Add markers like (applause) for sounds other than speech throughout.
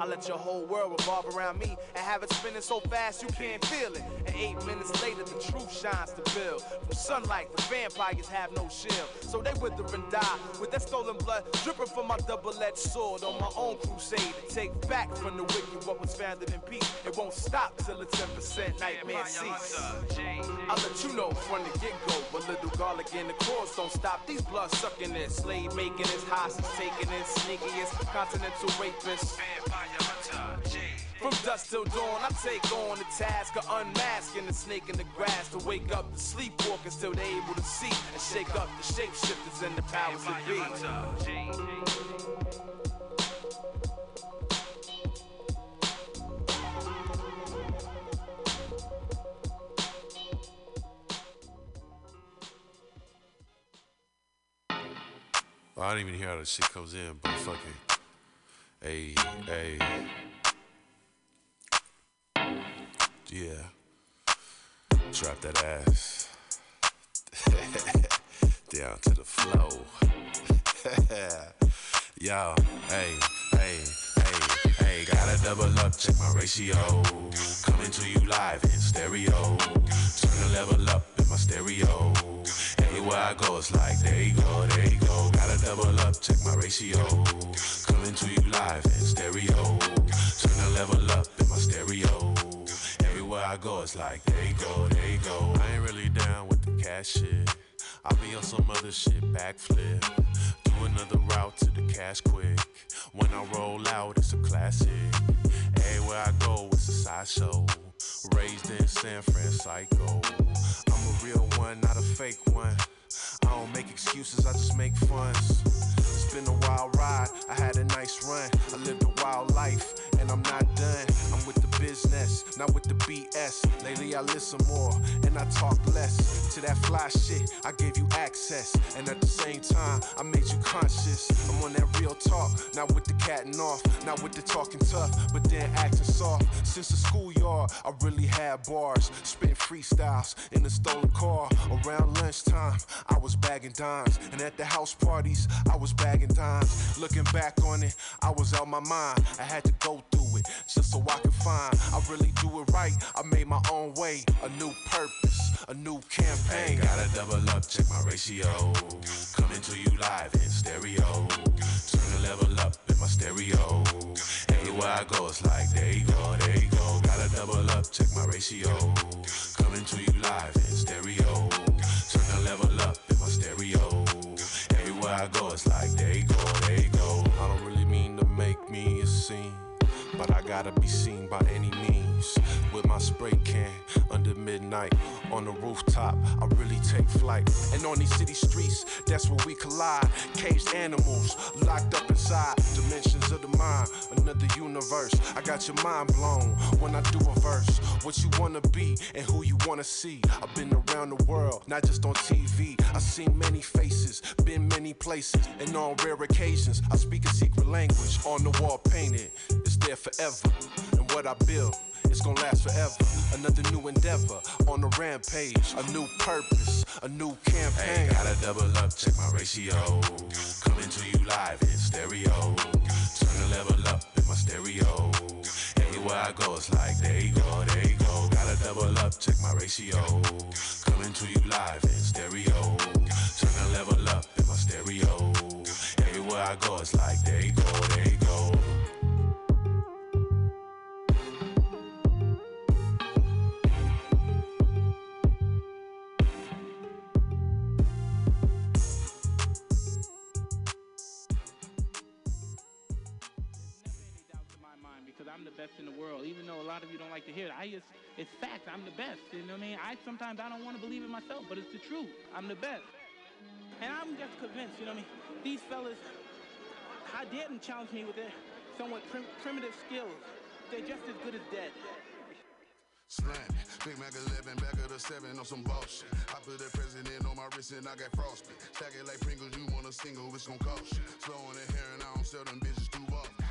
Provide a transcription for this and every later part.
I let your whole world revolve around me and have it spinning so fast you can't feel it. And eight minutes later, the truth shines to build. From sunlight, the vampires have no shield. So they wither and die with their stolen blood dripping from my double-edged sword on my own crusade to take back from the wicked what was founded in peace. It won't stop till the 10% nightmare cease. I'll let you know from the get-go, but little garlic in the cause don't stop these blood sucking it. Slave making is hostage taking it, sneakiest continental rapists. From dusk till dawn, I take on the task of unmasking the snake in the grass to wake up the sleepwalkers till they're able to see and shake up the shapeshifters and the powers that be. I don't even hear how the shit comes in, but fucking. Hey, hey. Yeah. Drop that ass. (laughs) Down to the flow. (laughs) Yo, hey, hey, hey, hey. Gotta double up, check my ratio. Coming to you live in stereo. Turn the level up in my stereo. Anywhere I go, it's like, there you go, there you go. Gotta double up, check my ratio. Coming to you live in stereo. Turn the level up in my stereo. Everywhere I go, it's like, there you go, there you go. I ain't really down with the cash shit. I'll be on some other shit, backflip. Do another route to the cash quick. When I roll out, it's a classic. Everywhere I go, it's a sideshow. Raised in San Francisco. I'm a real one, not a fake one. I don't make excuses, I just make funs. It's been a wild ride, I had a nice run. I lived a wild life, and I'm not done. I'm with business, not with the BS. Lately I listen more, and I talk less. To that fly shit, I gave you access. And at the same time, I made you conscious. I'm on that real talk, not with the cat and off, not with the talking tough, but then acting soft. Since the schoolyard, I really had bars, spitting freestyles in a stolen car. Around lunchtime, I was bagging dimes, and at the house parties, I was bagging dimes. Looking back on it, I was out my mind. I had to go through it just so I could find. I really do it right. I made my own way, a new purpose, a new campaign. gotta double up, check my ratio. Coming to you live in stereo. Turn the level up in my stereo. Anywhere I go, it's like there you go, there you go. Gotta double up, check my ratio. Coming to you live in stereo. Turn the level up in my stereo. Everywhere I go, it's like there you go, there you go. I don't really mean to make me a scene. But I gotta be seen by any means. With my spray can under midnight on the rooftop, I really take flight. And on these city streets, that's where we collide. Caged animals locked up inside dimensions of the mind, another universe. I got your mind blown when I do a verse. What you wanna be and who you wanna see. I've been around the world, not just on TV. I've seen many faces, been many places, and on rare occasions, I speak a secret language on the wall painted. It's there forever, and what I build. It's gonna last forever. Another new endeavor on the rampage. A new purpose, a new campaign. Hey, gotta double up, check my ratio. Coming to you live in stereo. Turn the level up in my stereo. Anywhere I go, it's like there you go, there you go. Gotta double up, check my ratio. Coming to you live in stereo. Turn the level up in my stereo. Everywhere I go, it's like there you go, there you go. Like to hear it, I just it's fact. I'm the best. You know what I mean? I sometimes I don't want to believe it myself, but it's the truth. I'm the best, and I'm just convinced. You know what I mean? These fellas, dare them challenge me with their somewhat prim- primitive skills? They're just as good as dead. Slam Big Mac 11, back of the 7 on some bullshit. I put the president on my wrist and I got frosted. Stack it like Pringles, you want a single, it's gon' cost you. Slow on the hair and I don't sell them bitches too often.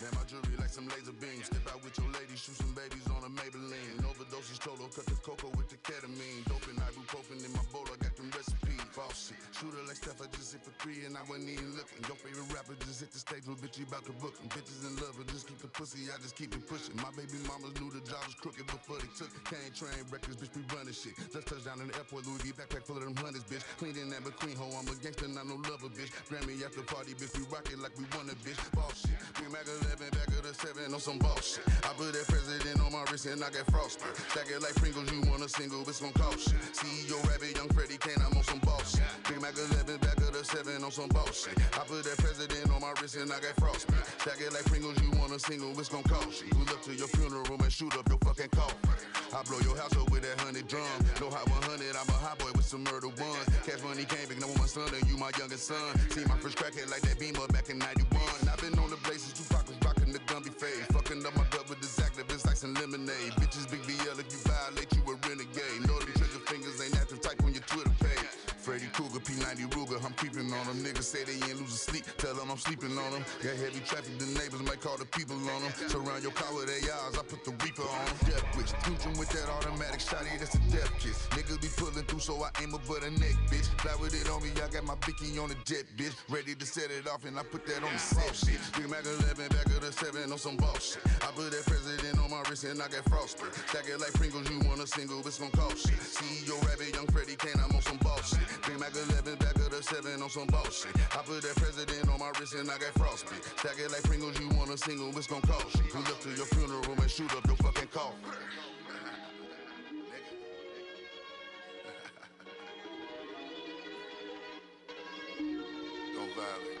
Man, my jewelry like some laser beams. Step out with your lady, shoot some babies on a Maybelline. Overdoses, cholo, cut the cocoa with the ketamine. Dope and ibuprofen in my bowl, I got them recipes. Boss shit. Shooter like Steph, I just hit for three and I wasn't even looking. Your favorite rapper just hit the stage, with bitch, you about to book him. Bitches in love, but just keep the pussy, I just keep it pushing. My baby mamas knew the job was crooked before they took. Can't train records, bitch, we running shit. Just touched down in the airport, Louis V backpack full of them hundreds, bitch. Cleaned in that McQueen hoe, I'm a gangster, not no lover, bitch. Grammy after party, bitch, we rock it like we won a bitch. Boss shit. Bring back 11, back of the 7 on some boss shit. I put that president on my wrist and I got frosted. Stack it like Pringles, you want a single, it's gon' cost shit. CEO Rabbit, young Freddie Kane, I'm on some boss shit. Bring back 11, back of the 7 on some boss shit. I put that president on my wrist and I got frosted. Stack it like Pringles, you want a single, it's gon' cost shit. Pull up to your funeral and shoot up your fucking coffin. I blow your house up with that hundred drum. No hot 100, I'm a hot boy with some murder ones. Cash money came big, no my son, and you my youngest son. See my first crackhead like that beamer back in 91. I've been on the blazes, Rocking fade. Fucking up my gut with this activist ice and lemonade. Bitches, big BL, if you violate, you a renegade. Know them trigger fingers ain't active, type on your Twitter page. Freddy Krueger, P90 Ruger, I'm creeping on them. Niggas say they ain't losing sleep, tell them I'm sleeping on them. Got heavy traffic, the neighbors might call the people on them. Surround your car with ARs, I put the Reaper on them. Death wish, Future with that automatic shotty, that's a death kiss. Niggas be pulling through, so I aim above the neck, bitch. Fly with it on me, I got my bicky on the jet, bitch. Ready to set it off, and I put that on the set, shit. Big Mac 11, back of the 7 on some boss shit. I put that president on my wrist, and I got frosted. Stack it like Pringles, you want a single, it's gon' cost shit. CEO Rabbit, young Freddie Kane, I'm on some boss shit. Big Mac 11, back of the 7 on some boss shit. I put that president on my wrist, and I got frosted. Stack it like Pringles, you want a single, it's gon' cost shit. Pull up to your funeral and shoot up your fucking coffin. (laughs) Don't violate.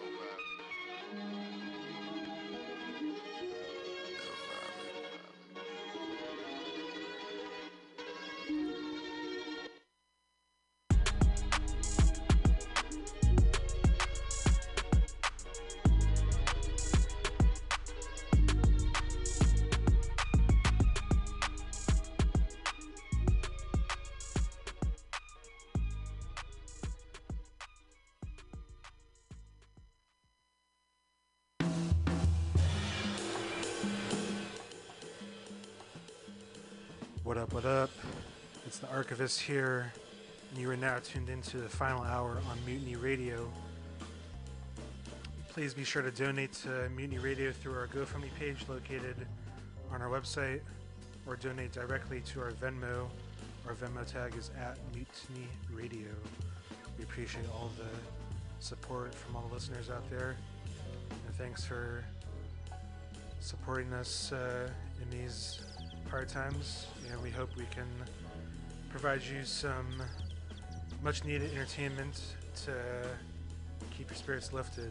Up, what up? It's the Archivist here, and you are now tuned into the final hour on Mutiny Radio. Please be sure to donate to Mutiny Radio through our GoFundMe page located on our website, or donate directly to our Venmo. Our Venmo tag is at Mutiny Radio. We appreciate all the support from all the listeners out there, and thanks for supporting us uh, in these hard times, and we hope we can provide you some much needed entertainment to keep your spirits lifted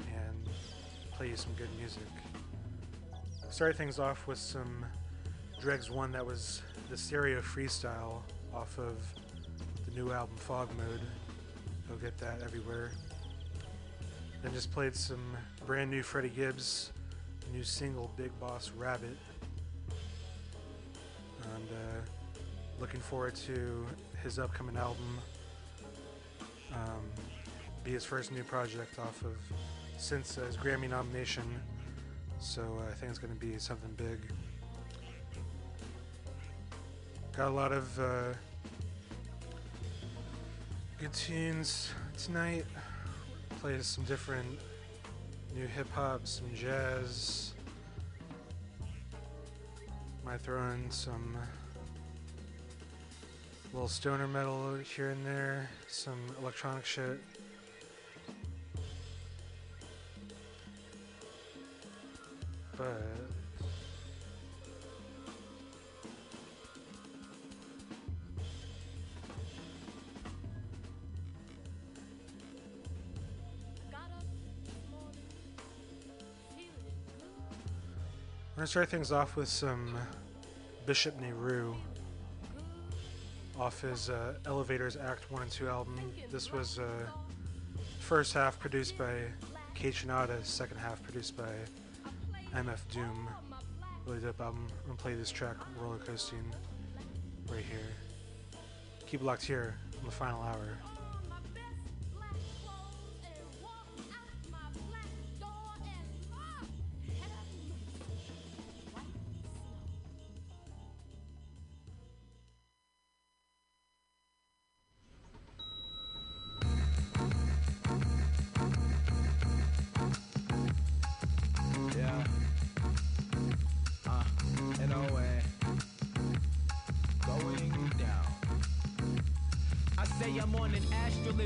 and play you some good music. Started things off with some Dregs One that was the stereo freestyle off of the new album Fog Mode. You'll get that everywhere. Then just played some brand new Freddie Gibbs, new single Big Boss Rabbit and uh, looking forward to his upcoming album. Um, be his first new project off of since his Grammy nomination, so uh, I think it's going to be something big. Got a lot of uh, good tunes tonight. Play some different new hip hop, some jazz. Might throw in some uh, little stoner metal here and there, some electronic shit. But we're gonna start things off with some Bishop Nehru off his uh, Elevators Act 1 and 2 album. This was uh, first half produced by Kate second half produced by MF Doom. Really dope album. I'm gonna play this track, Roller Coasting, right here. Keep it locked here on the final hour.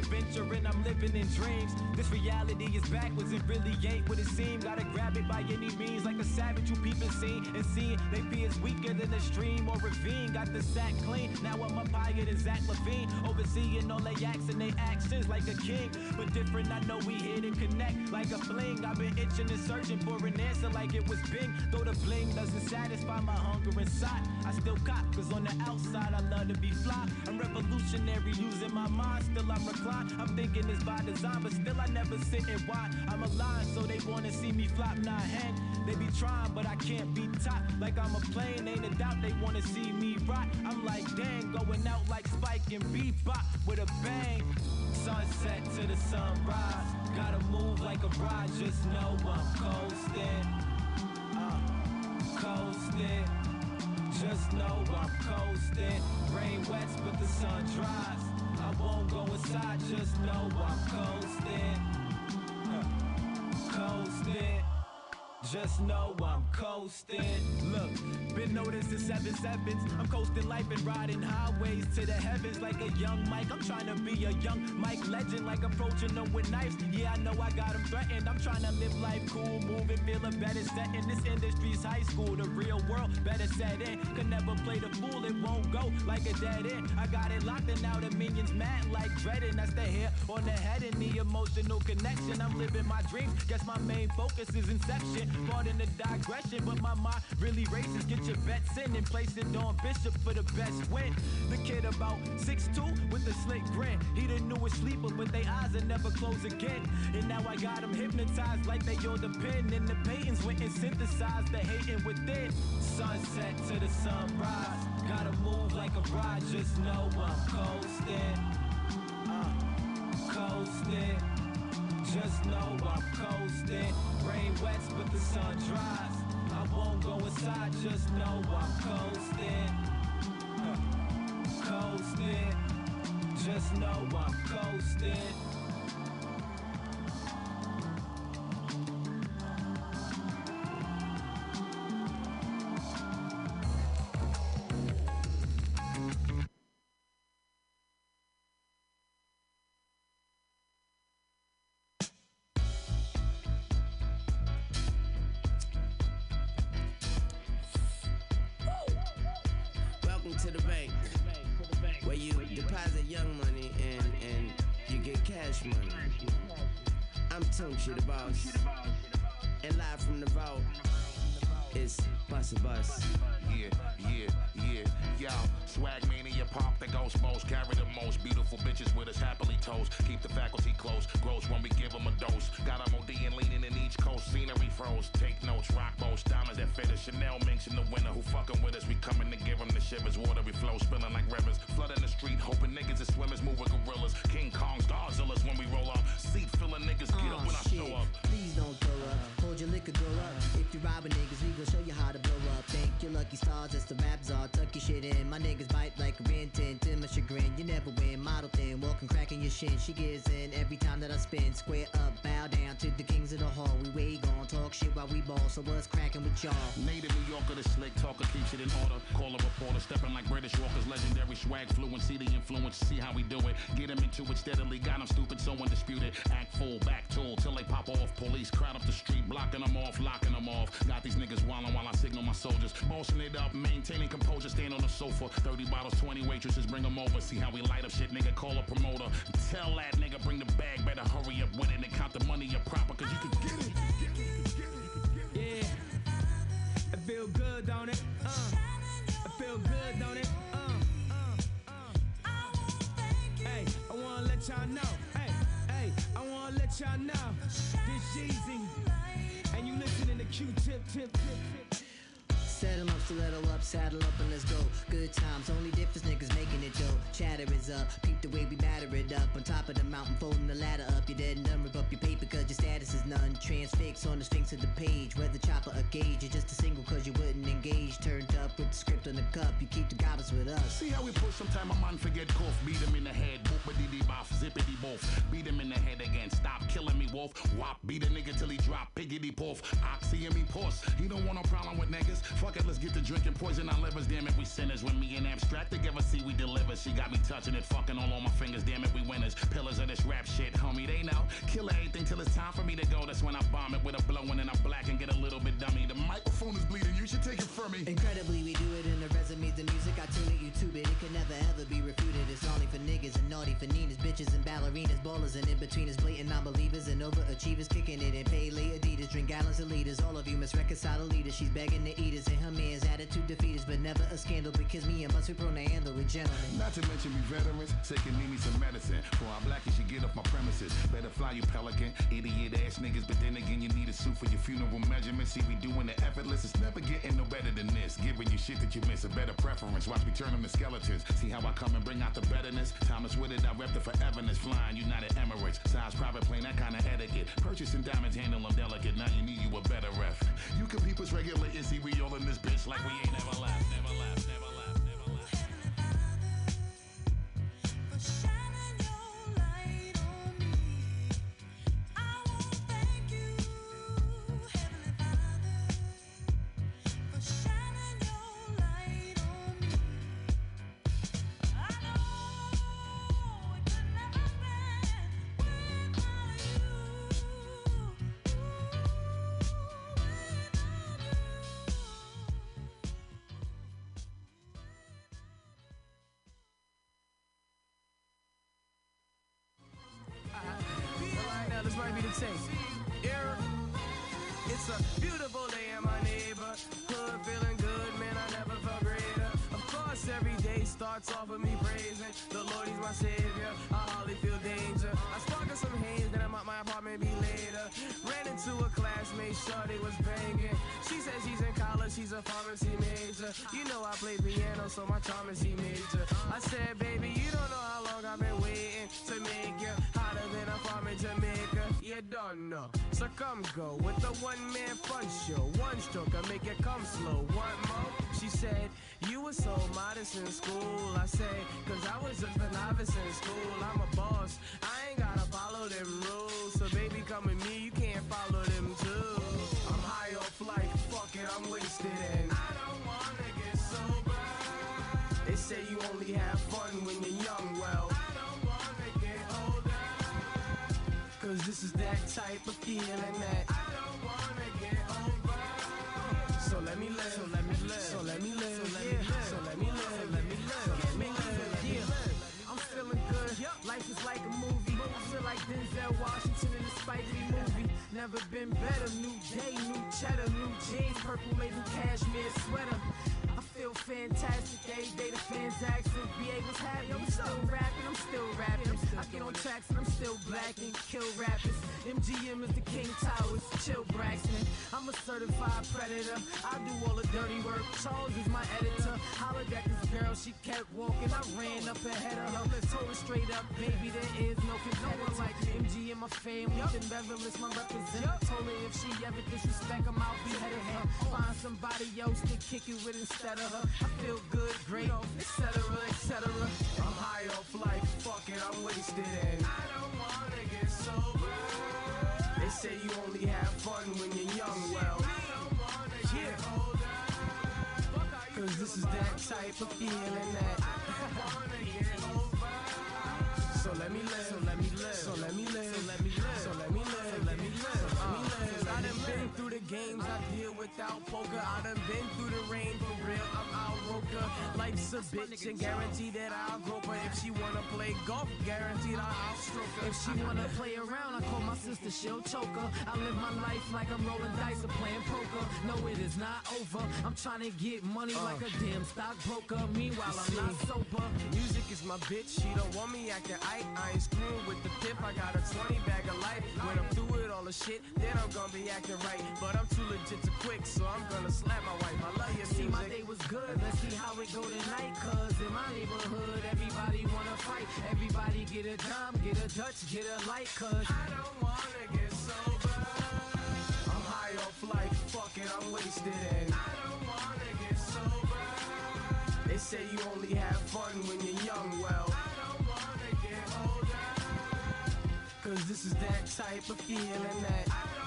Adventure and I'm living in dreams. This reality is backwards, it really ain't what it seems. Gotta grab it by any means, like a savage who peeping seen and seeing they fears weaker than a stream or ravine. Got the sack clean, now I'm up higher than Zach LaVine. Overseeing all they acts and they actions like a king. But different, I know we here to connect like a fling. I've been itching and searching for an answer like it was Bing. Though the bling doesn't satisfy my hunger inside, I still cop, cause on the outside I love to be fly. I'm revolutionary, using my mind, still I'm reclined. I'm thinking it's by design, but still I never sit and whine. I'm alive, so they wanna see me flop, not hang. They be trying, but I can't be top. Like I'm a plane, ain't a doubt they wanna see me rock. I'm like, dang, going out like Spike and Bebop with a bang. Sunset to the sunrise. Gotta move like a bride, just know I'm coasting. Uh, coasting. Just know I'm coasting. Rain wets, but the sun dries. I won't go inside, just know I'm coasting. Coasting. Just know I'm coasting. Look, been noticed in seven sevens. I'm coasting life and riding highways to the heavens like a young Mike. I'm trying to be a young Mike legend, like approaching them with knives. Yeah, I know I got them threatened. I'm trying to live life cool, move and feel a better set in this industry's high school. The real world better set in. Could never play the fool, it won't go like a dead end. I got it locked and now the minions mad like dreading. That's the hair on the head and the emotional connection. I'm living my dreams. Guess my main focus is inception. Pardon the digression, but my mind really races. Get your bets in and place it on Bishop for the best win. The kid about 6'2 with a slick grin. He the newest sleeper, but they eyes will never close again. And now I got him hypnotized like they all depend. And the patents went and synthesized the hating within. Sunset to the sunrise. Gotta move like a bride, just know I'm coasting. Uh, coasting. Just know I'm coasting. Rain wets, but the sun dries. I won't go inside, just know I'm coasting. Coasting. Just know I'm coasting. I'm the boss, and live from the vault. Is Bus Bus. Yeah, yeah, yeah, yo. Swag mania, pop the ghost most. Carry the most beautiful bitches with us happily toast. Keep the faculty close, gross when we give them a dose. Got them OD and leaning in each coast. Scenery froze, take notes, rock boats, diamonds that fit us. Chanel minks in the winter who fucking with us. We coming to give them the shivers. Watery flow, spilling like rivers. Flooding the street, hoping niggas is swimmers, move with gorillas. King Kongs, Godzillas when we roll up. Seat filling niggas, get up Aw, when I oh, shit. show up. Please don't throw up. Hold your liquor, grow up. If you're robbing niggas, we gon' show you how to blow up. Thank your lucky stars, that's the rap czar. Tuck your shit in. My niggas bite like a rin tin. To my chagrin, you never win. Model thin, walking, cracking your shin. She gives in every time that I spin. Square up, bow down to the kings of the hall. We way gone, talk shit while we ball. So what's cracking with y'all? Native New Yorker, the slick talker keeps it in order. Call a reporter, stepping like British walkers, legendary swag fluency, the influence. See how we do it. Get him into it steadily. Got him stupid, so undisputed. Act full, back tool till they pop off. Police crowd up the street, blocking them off, locking them off. Got these niggas wildin' while I signal my soldiers. Bossing it up, maintaining composure, stand on the sofa. 30 bottles, 20 waitresses, bring them over. See how we light up shit, nigga. Call a promoter. Tell that nigga, bring the bag, better hurry up with it and count the money up proper, cause you can get it. Yeah. I feel good, don't it? Uh. I feel good, don't it? Uh. Uh. Uh. Hey, I wanna let y'all know. Hey, hey, I wanna let y'all know. This easy. And you listening to Q-tip, tip, tip, tip. Settle up, stiletto up, saddle up and let's go. Good times, only difference niggas making it though. Chatter is up, peep the way we batter it up. On top of the mountain, folding the ladder up. You're dead and done, rip up your paper cause your status is none. Transfix on the sphinx of the page. Whether chopper or gauge, you're just a single cause you wouldn't engage. Turned up with the script on the cup. You keep the goblins with us. See how we push sometime a man forget cough. Beat him in the head, boopity dee boff, zippity boff. Beat him in the head again, stop killing me, wolf. Wop, beat a nigga till he drop, piggity poof. Oxy and me pulse. He don't want no problem with niggas. Fuck it, let's get to drinking poison our livers. Damn it, we sinners. When me and abstract together, see we deliver. She got me touching it, fucking all on my fingers. Damn it, we winners. Pillars of this rap shit, homie. They know. Kill everything till it's time for me to go. That's when I bomb it with a blow and I black and get a little bit dummy. The microphone is bleeding. You should take it from me. Incredibly, we do it in the resumes, the music. I tune it, YouTube it. It can never ever be refuted. It's only for niggas and naughty for Ninas, bitches and ballerinas, ballers and in betweeners, blatant non-believers and overachievers, kicking it in Pele Adidas, drink gallons of liters. All of you must reconcile the leaders. She's begging to eat us, and her man's attitude defeat us, but never a scandal because me and Buster prone to handle with gentlemen. Not to mention we veterans, sick and need me some medicine. For our blackies, you get off my premises. Better fly you pelican, idiot ass niggas. But then again, you need a suit for your funeral measurements. See, we doing it effortless. It's never getting no better than this. Giving you shit that you miss, a better preference. Watch me turn them to skeletons. See how I come and bring out the betterness. Thomas with it, I rep the foreverness. Flying United Emirates, size private plane, that kind of etiquette. Purchasing diamonds, handle them delicate. Now you need you a better ref. You can peep us regulating. See, we all in this bitch like we ain't never left, never left, never left, Make it come slow. One more. She said, You were so modest in school. I say, Cause I was just a novice in school. I'm a boss. I ain't gotta follow them rules. So baby, come with me. You can't follow them too. I'm high off life. Fuck it, I'm wasted and I don't wanna get sober. They say you only have fun when you're young. Well, I don't wanna get older. Cause this is that type of feeling that I So let me live, so let me live, so let me live, so let me live, so let me live, so let me live, I'm feeling good. Life is like a movie. I feel like Denzel Washington in a Spike Lee movie. Never been better. New day, new cheddar, new jeans, purple label cashmere sweater. Fantastic every day. The fans asking, BA was happy. I'm still rapping, I'm still rapping. I get on tracks and I'm still black and kill rappers. MGM is the King Towers, chill Braxton. I'm a certified predator. I do all the dirty work. Charles is my editor. Hollered at this girl, she kept walking. I ran up ahead of her. Told her straight up, baby, there is no competitor. No one like MGM, my family. Then Beverly's my representative. Told her if she ever disrespect him, I'll behead her. Find somebody else to kick it with instead of her. I feel good, great, etc., etc. I'm high off life, fuck it, I'm wasted and I don't wanna get sober. They say you only have fun when you're young, well, I don't wanna get older. Cause this is that type of feeling that I don't wanna get over. So let me live, so let me live, so let me live, so let me live, so let me live, through the games I deal without poker. I done been through the rain for real. I'm out roker. Life's a bitch and guarantee that I'll grope her. If she wanna play golf, guaranteed I'll outstroke her. If she wanna (laughs) play around, I call my sister, she'll choke her. I live my life like I'm rolling dice or playing poker. No, it is not over. I'm trying to get money uh. like a damn stockbroker. Meanwhile, I'm not sober. Music is my bitch. She don't want me acting Ike. I ain't screwing with the pip. I got a 20 bag of life. When I'm through with all the shit, then I'm gonna be acting right. But I'm too legit to quit, so I'm gonna slap my wife. I love you, See, my day was good. Let's see how it go tonight. Cause in my neighborhood, everybody wanna fight. Everybody get a dime, get a Dutch, get a light. Cause I don't wanna get sober. I'm high off life, fuck it, I'm wasted and I don't wanna get sober. They say you only have fun when you're young, well. I don't wanna get older. Cause this is that type of feeling that I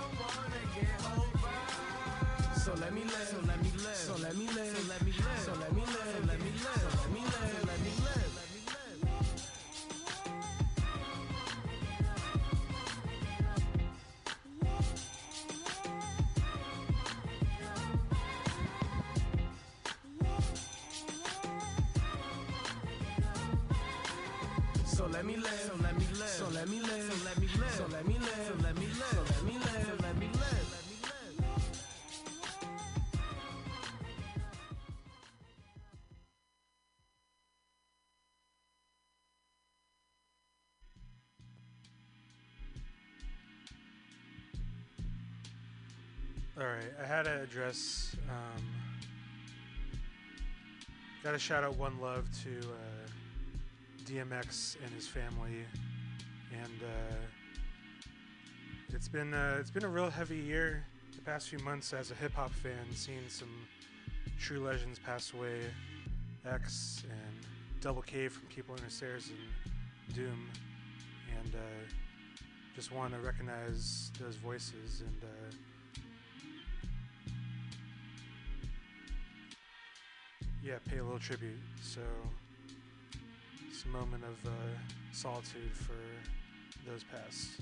So let me live, so let me live, so let me live, so let me live, so let me live, so let me live, so let me live, so let me live. So let me live, so let me live, so let me live, so let me live, I had to address. Um, Got to shout out one love to uh, DMX and his family, and uh, it's been uh, it's been a real heavy year. The past few months, as a hip hop fan, seeing some true legends pass away, X and Double K from People Keep Learning Stairs and Doom, and uh, just want to recognize those voices and. Yeah, pay a little tribute. So it's a moment of uh, solitude for those past.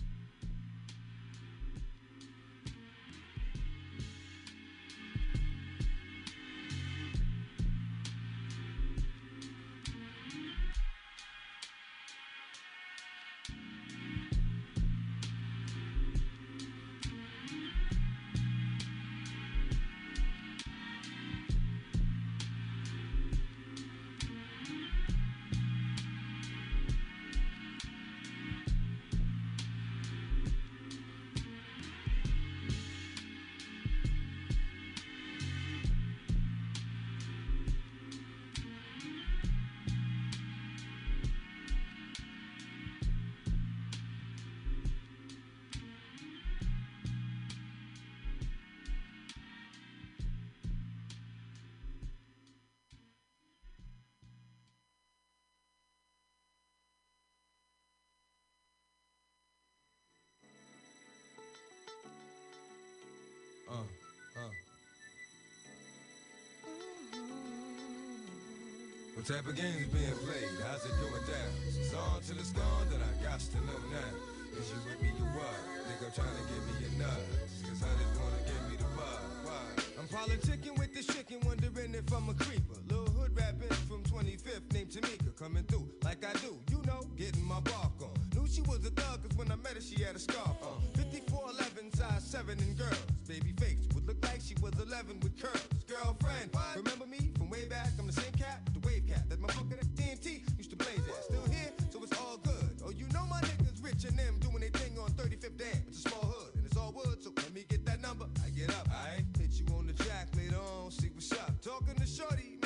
What type of games being played? How's it going down? It's on till it's gone, then I got to know now. Is you with me or what? Think I'm trying to give me a nut? Cause I just wanna give me the bug. Why? I'm politicking with this chicken, wondering if I'm a creeper. Little hood rapping from 25th named Tamika, coming through like I do. You know, getting my bark on. Knew she was a thug, cause when I met her, she had a scarf on. 5411, size 7 and girls. Baby face would look like she was 11 with curls. Girlfriend, remember me from way back? I'm the same cat, the wave cat that my fucker at used to blaze at. Still here, so it's all good. Oh, you know my niggas rich and them doing their thing on 35th Dam. It's a small hood and it's all wood, so let me get that number. I get up, I hit you on the jack later on, see what's up. Talking to Shorty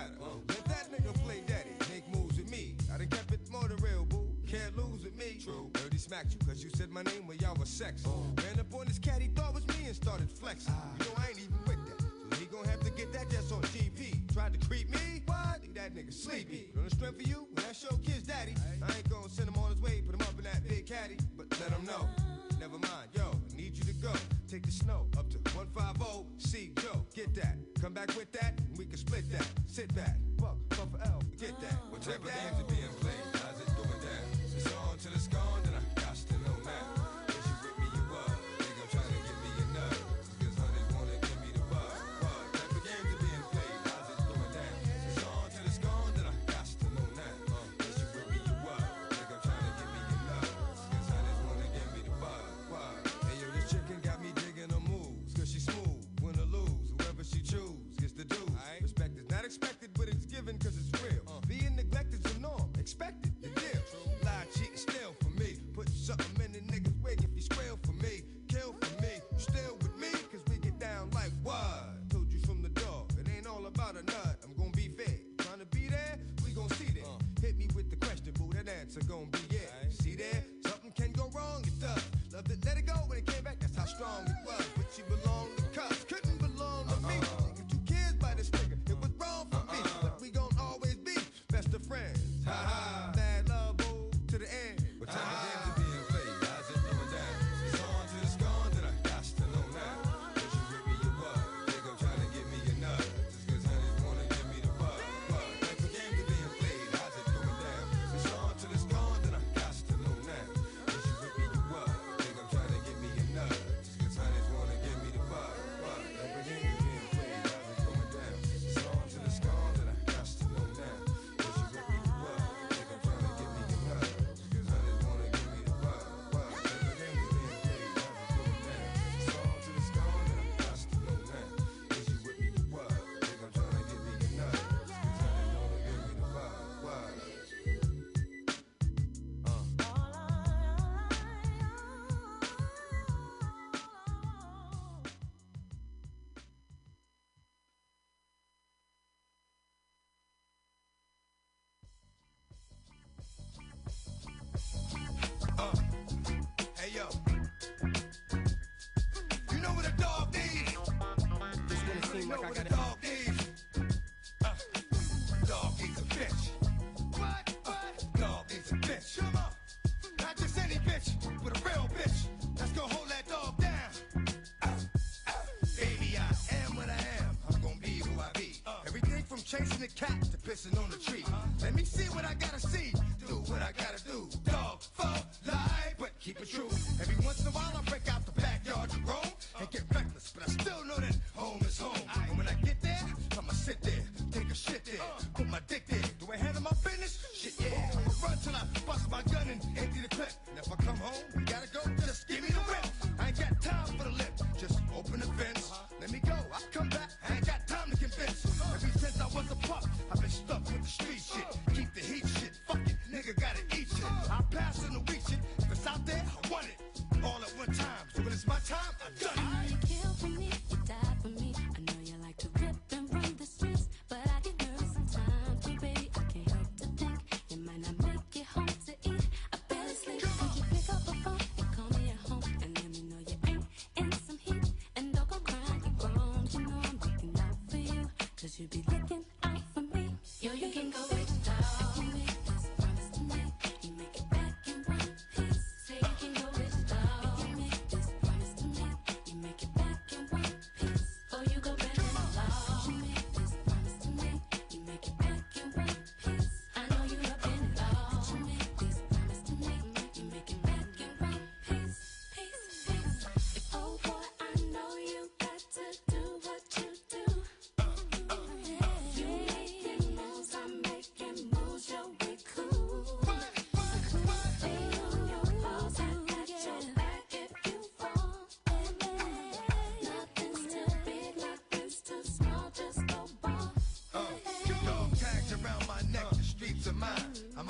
fatter. Let that nigga play daddy, make moves with me. I done kept it more than real, boo. Can't lose with me. True. Dirty smacked you, cause you said my name when y'all was sex. Ran up on this cat, he thought was me and started flexing. Ah. You know I ain't even with that. So he gon' have to get that just on GP. Tried to creep me? What? Think that nigga sleepy. On the strength for you, when I show kids daddy, I ain't gon' send him on his way, put him up in that big caddy. But let him know. Never mind, yo, I need you to go. Take the snow up to 150, see Joe, get that. Come back with that, and we can split that. Sit back, buck, buck for L, get that. What type of games are being I got it.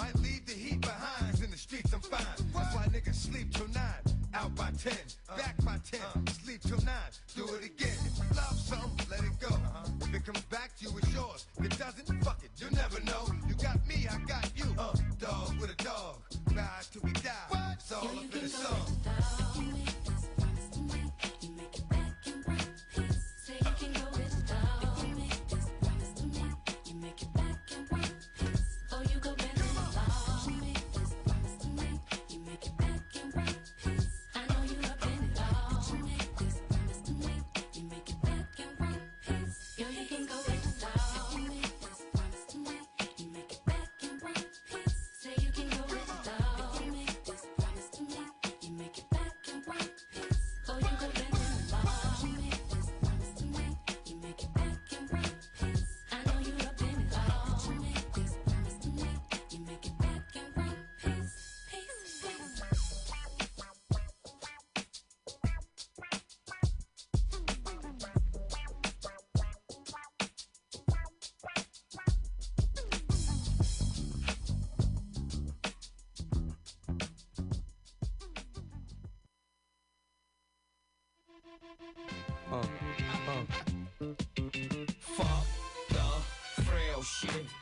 might leave the heat behind. In the streets I'm fine. That's why niggas sleep till nine, out by ten.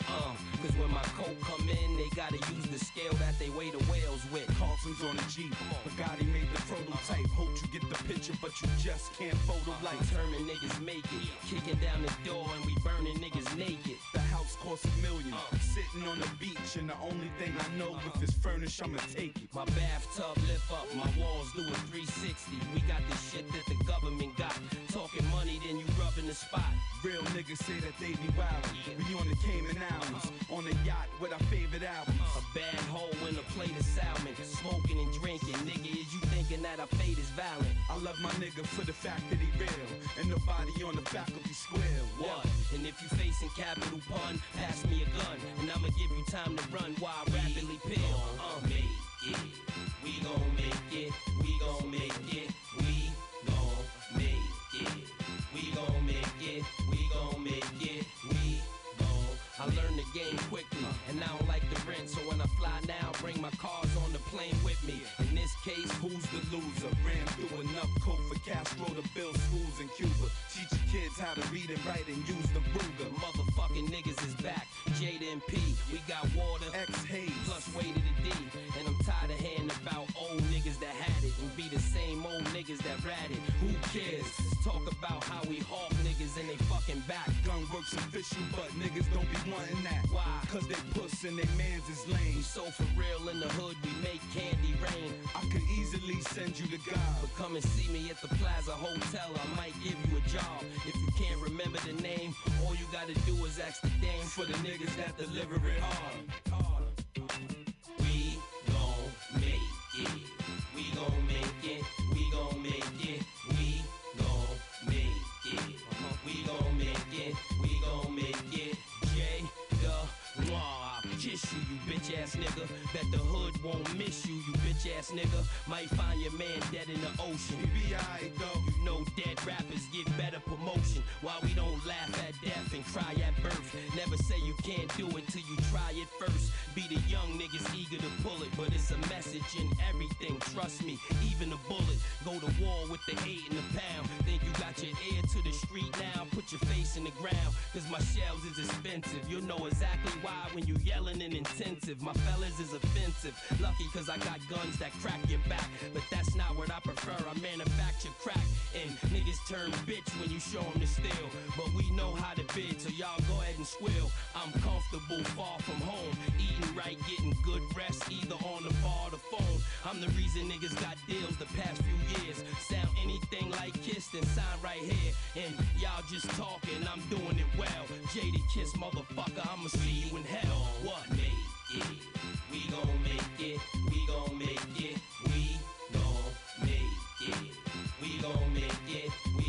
Um, cause when my coat come in, they gotta use the scale that they weigh the whales with. Carlson's on a Jeep, Bugatti made the prototype. Hope you get the picture, but you just can't photo like. Determined niggas make it. Kicking down the door and we burning niggas naked. The house costs a million. Uh. Sitting on the beach, and the only thing I know if it's furnished, I'ma take it. My bathtub lift up, my walls do a 360. We got this shit that the government got. Talking money, then you rubbing the spot. Real niggas say that they be wild. We on the Cayman Islands, uh-huh. on a yacht with our favorite albums. A bad hole in a plate of salmon. Smoking and drinking. Nigga, is you thinking that our fate is violent? I love my nigga for the fact that he real. And nobody on the faculty square. What? And if you facing capital pun, pass me a gun. And I'ma give you time to run while I rapidly pill. Uh, make it. We gon' make it. We gon' make it. We gon' make it. We gon' make it. We gon' make it. We gon' I learned the game quickly, and I don't like the rent. So when I fly now, bring my cars on the plane with me. In this case, Who's the loser? Ran through enough coke for Castro to build schools in Cuba. Teach your kids how to read and write and use the Ruger. motherfucking niggas is back. Jada and P, we got water. X Hayes. plus way to the D. And I'm tired of hearing about old niggas that had it and be the same old niggas that ratted. Who cares? Talk about how we hawk niggas and they fucking back. Gun works official, but niggas don't be wanting that. Why? Cause they puss and they mans is lame. so for real in the hood, we make candy rain. I could easily send you to God. But come and see me at the Plaza Hotel, I might give you a job. If you can't remember the name, all you gotta do is ask the dame For the niggas that deliver it hard. We gon' make it. We gon' make it. Bitch ass nigga. Bet the hood won't miss you, you bitch ass nigga. Might find your man dead in the ocean. We be alright though. You know dead rappers get better promotion. Why we don't laugh at death and cry at birth. Never say you can't do it till you try it first. Be the young niggas eager to pull it, but it's a message in everything. Trust me, even a bullet. Go to war with the eight and the pound. Think you got your ear to the street now? Put your face in the ground, cause my shells is expensive. You'll know exactly why when you yelling and intensive. My fellas is offensive. Lucky cause I got guns that crack your back. But that's not what I prefer. I manufacture crack. And niggas turn bitch when you show them the steel. But we know how to bid, so y'all go ahead and squill. I'm comfortable far from home. Eating right, getting good rest, either on the bar or the phone. I'm the reason niggas got deals the past few years. Sound anything like Kiss, then sign right here. And y'all just talking, I'm doing it well. Jaded Kiss, motherfucker, I'ma see you in hell. What? Make it. We gon' make it. We gon' make it. We gon' make it. We gon' make it. We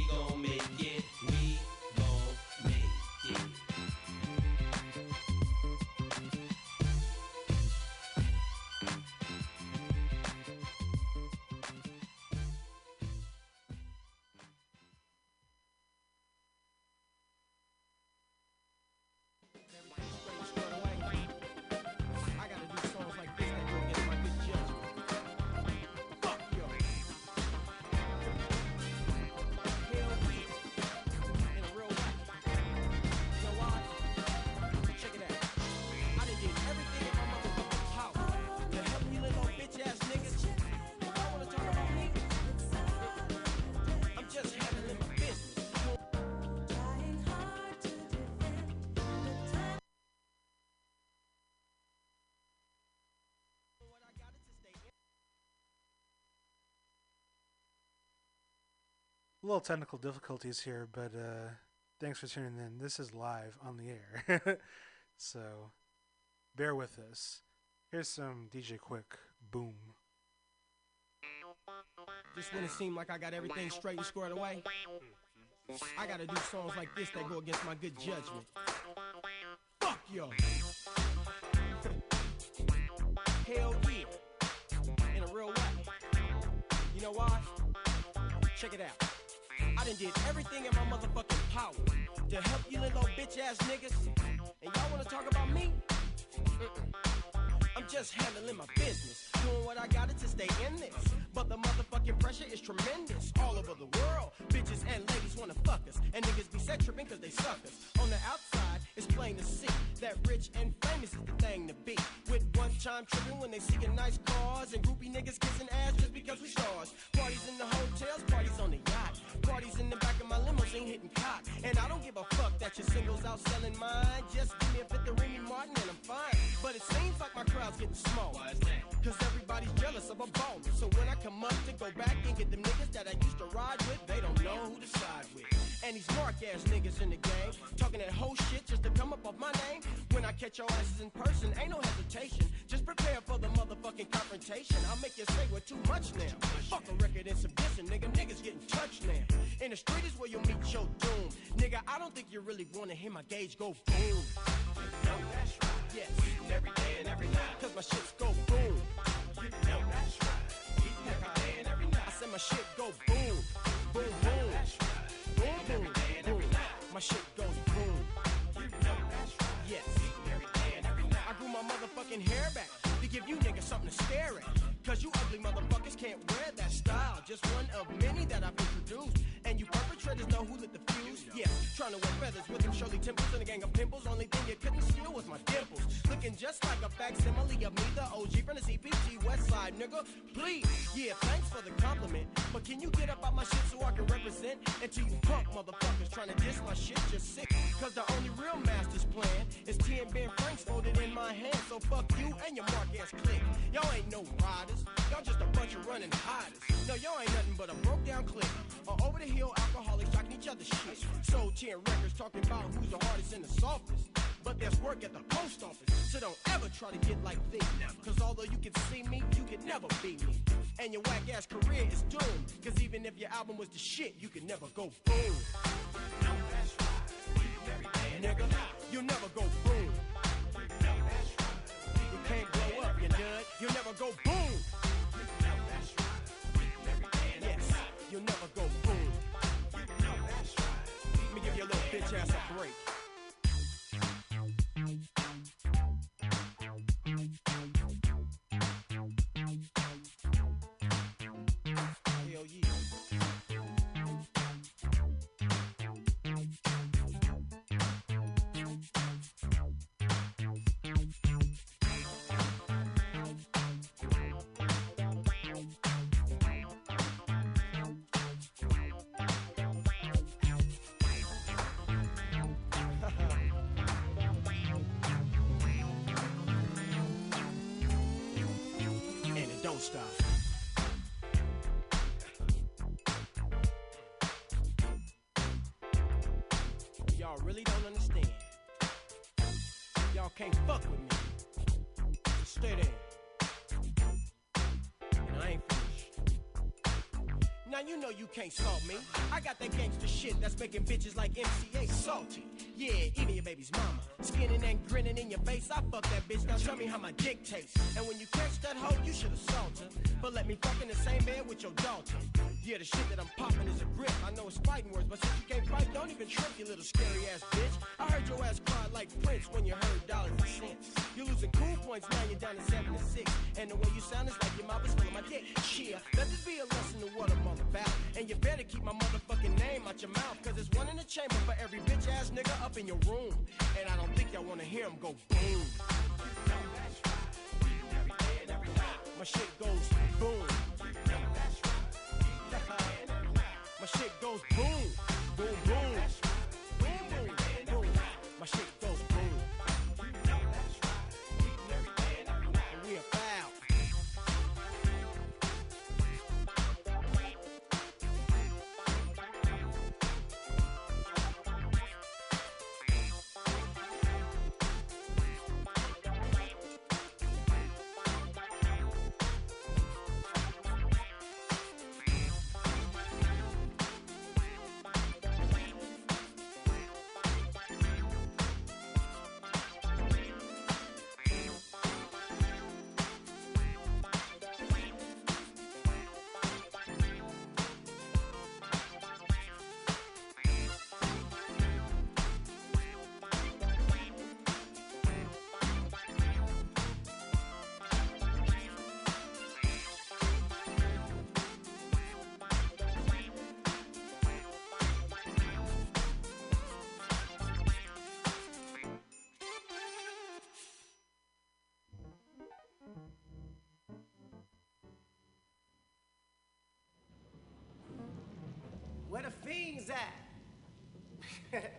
little technical difficulties here, but uh, thanks for tuning in. This is live on the air, (laughs) so bear with us. Here's some DJ Quik. Boom. Just when it seemed like I got everything straight and squared away, I gotta do songs like this that go against my good judgment. Fuck yo. Hell yeah. In a real way. You know why? Check it out. I done did everything in my motherfucking power to help you little bitch ass niggas. And y'all wanna talk about me? I'm just handling my business, doing what I gotta to stay in this. But the motherfucking pressure is tremendous all over the world. Bitches and ladies wanna fuck us, and niggas be set tripping cause they suckers. On the outside, it's plain to see that rich and famous is the thing to be. With one time tripping when they seeing nice cars and groupie niggas kissing ass just because we stars. Parties in the hotels, parties on the yacht. Parties in the back of my limos ain't hitting cock. And I don't give a fuck that your singles out selling mine. Just give me a fifth of Remy Martin and I'm fine. But it seems like my crowd's getting small. Why is that? Cause everybody's jealous of a baller. So when I come up to go back and get them niggas that I used to ride with, they don't know who to side with. And these mark ass niggas in the game, talking that whole shit just to come up off my name. When I catch your asses in person, ain't no hesitation. Just prepare for the motherfucking confrontation. I'll make you say we're too much now. Fuck a record and submission, nigga. Niggas getting touched now. In the street is where you'll meet your doom. Nigga, I don't think you really wanna hear my gauge go boom. No, that's right. Yes, every day and every night. Cause my shit's go boom. No, that's right. Every day and every night. I said my shit go boom. Boom, boom. Boom, boom. My shit goes boom. Yes. I grew my motherfucking hair back to give you niggas something to stare at. Cause you ugly motherfuckers can't wear that style. Just one of many that I've introduced. And you perpetrators know who lit the trying to wear feathers with them Shirley Temples and a gang of pimples. Only thing you couldn't steal was my dimples. Looking just like a facsimile of me, the OG from the CPT West Side, nigga. Please, yeah, thanks for the compliment. But can you get up out my shit so I can represent? Until you punk motherfuckers trying to diss my shit just sick. Cause the only real master's plan is T and Ben Franks folded in my hand. So fuck you and your mark ass clique. Y'all ain't no riders. Y'all just a bunch of running hiders. No, y'all ain't nothing but a broke down clique. Or over the hill alcoholics jocking each other's shit. So, 10 records talking about who's the hardest and the softest. But there's work at the post office. So don't ever try to get like this. Cause although you can see me, you can never be me. And your whack ass career is doomed. Cause even if your album was the shit, you can never go boom. Nigga, you'll never go boom. You can't grow up, you dud. You'll never go boom. Stop. Y'all really don't understand. Y'all can't fuck with me. Just stay there. And I ain't finished. Now you know you can't salt me. I got that gangster shit that's making bitches like MC Eiht salty. Yeah, even your baby's mama. Skinning and grinning in your face. I fuck that bitch. Now tell me how my dick tastes. And when you catch that hoe, you should assault her. But let me fuck in the same bed with your daughter. Yeah, the shit that I'm popping is a grip. I know it's fighting words, but since you can't fight, don't even trip, you little scary ass bitch. I heard your ass cry like Prince when you heard dollars and cents. You're losing cool points, now you're down to seven and six. And the way you sound is like your mouth is full of my dick. Cheer, let this be a lesson to what I'm all about. And you better keep my motherfucking name out your mouth, cause there's one in the chamber for every bitch ass nigga up in your room. And I don't think y'all wanna hear him go boom. My shit goes boom. Shit goes boom, boom, boom, Where the fiends at? (laughs)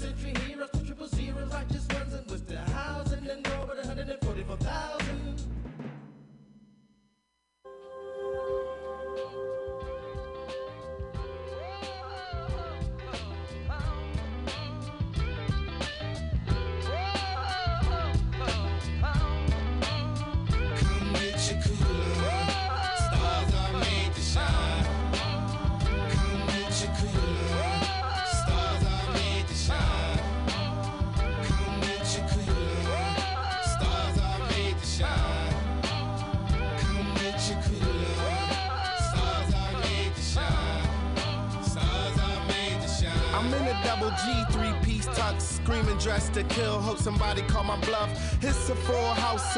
century heroes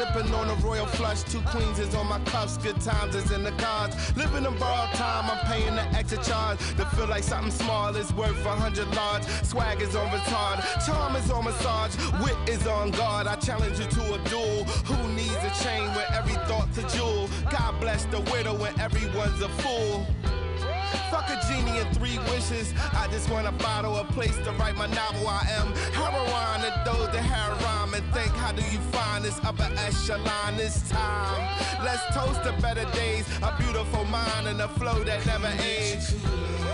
sipping on a royal flush. Two queens is on my cuffs, good times is in the cards. Living in borrowed time, I'm paying the extra charge. To feel like something small is worth a hundred large. Swag is on retard, charm is on massage, wit is on guard. I challenge you to a duel. Who needs a chain where every thought's a jewel? God bless the widow when everyone's a fool. Fuck a genie and three wishes. I just want a bottle, a place to write my novel. I am heroin and those that have and think, how do you find this upper echelon this time? Let's toast to better days, a beautiful mind and a flow that never age.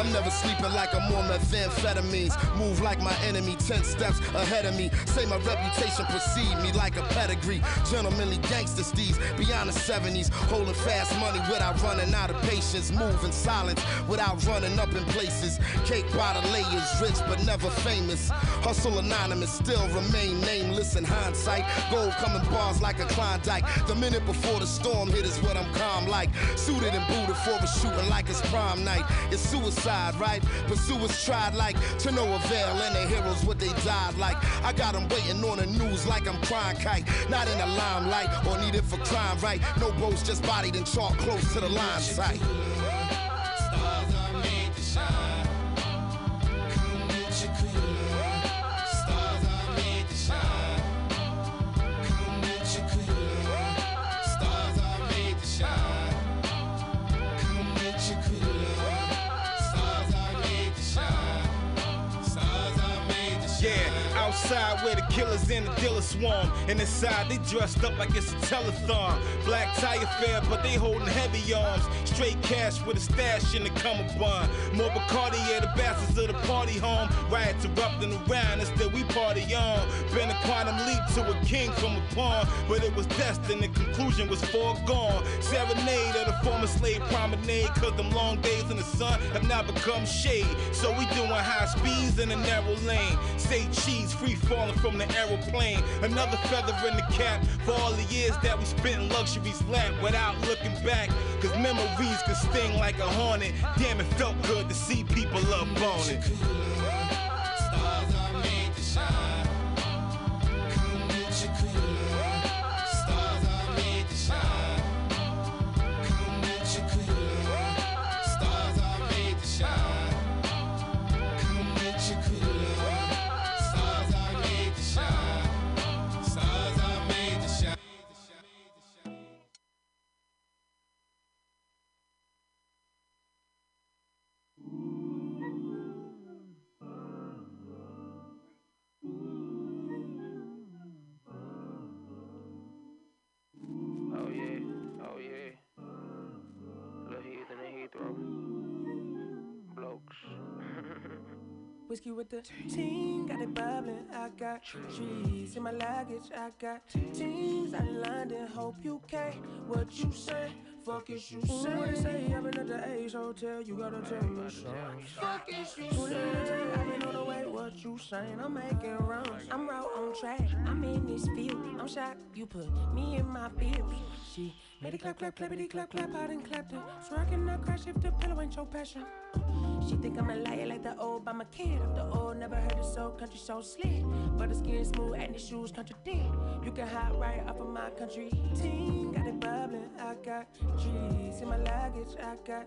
I'm never sleeping like I'm on methamphetamines. Move like my enemy, 10 steps ahead of me. Say my reputation precede me like a pedigree. Gentlemanly gangster steeds beyond the 70s. Holding fast money without running out of patience. Move in silence without running up in places. Cake by the layers, rich but never famous. Hustle anonymous, still remain nameless in hindsight. Gold coming bars like a Klondike. The minute before the storm hit is what I'm calm like. Suited and booted for a shooting like it's prime night. It's suicide, right? Pursuers tried like to no avail, and the heroes what they died like. I got them waiting on the news like I'm crying kite. Not in the limelight or needed for crime, right? No boats just bodied and chalk close to the line sight. Stars are made to shine. Where the killers and the dealers swarm. And inside they dressed up like it's a telethon. Black tie affair, but they holding heavy arms. Straight cash with a stash in the cummerbund. More Bacardi, yeah, the bastards of the party home. Riots erupting around, still we party on. Been a quantum leap to a king from a pawn. But it was destined, the conclusion was foregone. Serenade of the former slave promenade. Cause them long days in the sun have now become shade. So we doing high speeds in a narrow lane. Say cheese, free falling from the aeroplane. Another feather in the cap for all the years that we spent in luxury's lap without looking back. Cause memories can sting like a hornet. Damn, it felt good to see people up on it. With the team, got it bubbling. I got trees in my luggage. I got teams out in London. Hope you came. What you say? Fuck is you say? What they say? I've been at the Ace Hotel. You gotta tell me something. Fuck is you say? I've been on the way. What you saying. I'm making runs. I'm right on track. I'm in this field. I'm shocked you put me in my field. She made it clap, clap, clappity, clap, clap, I done clapped it. So I cannot crash if the pillow ain't your passion. She think I'm a liar like the old by my kid. Off the old, never heard it so country so slick. But the skin smooth and the shoes contradict. You can hide right off of my country. Team got bubbling. I got G's in my luggage. I got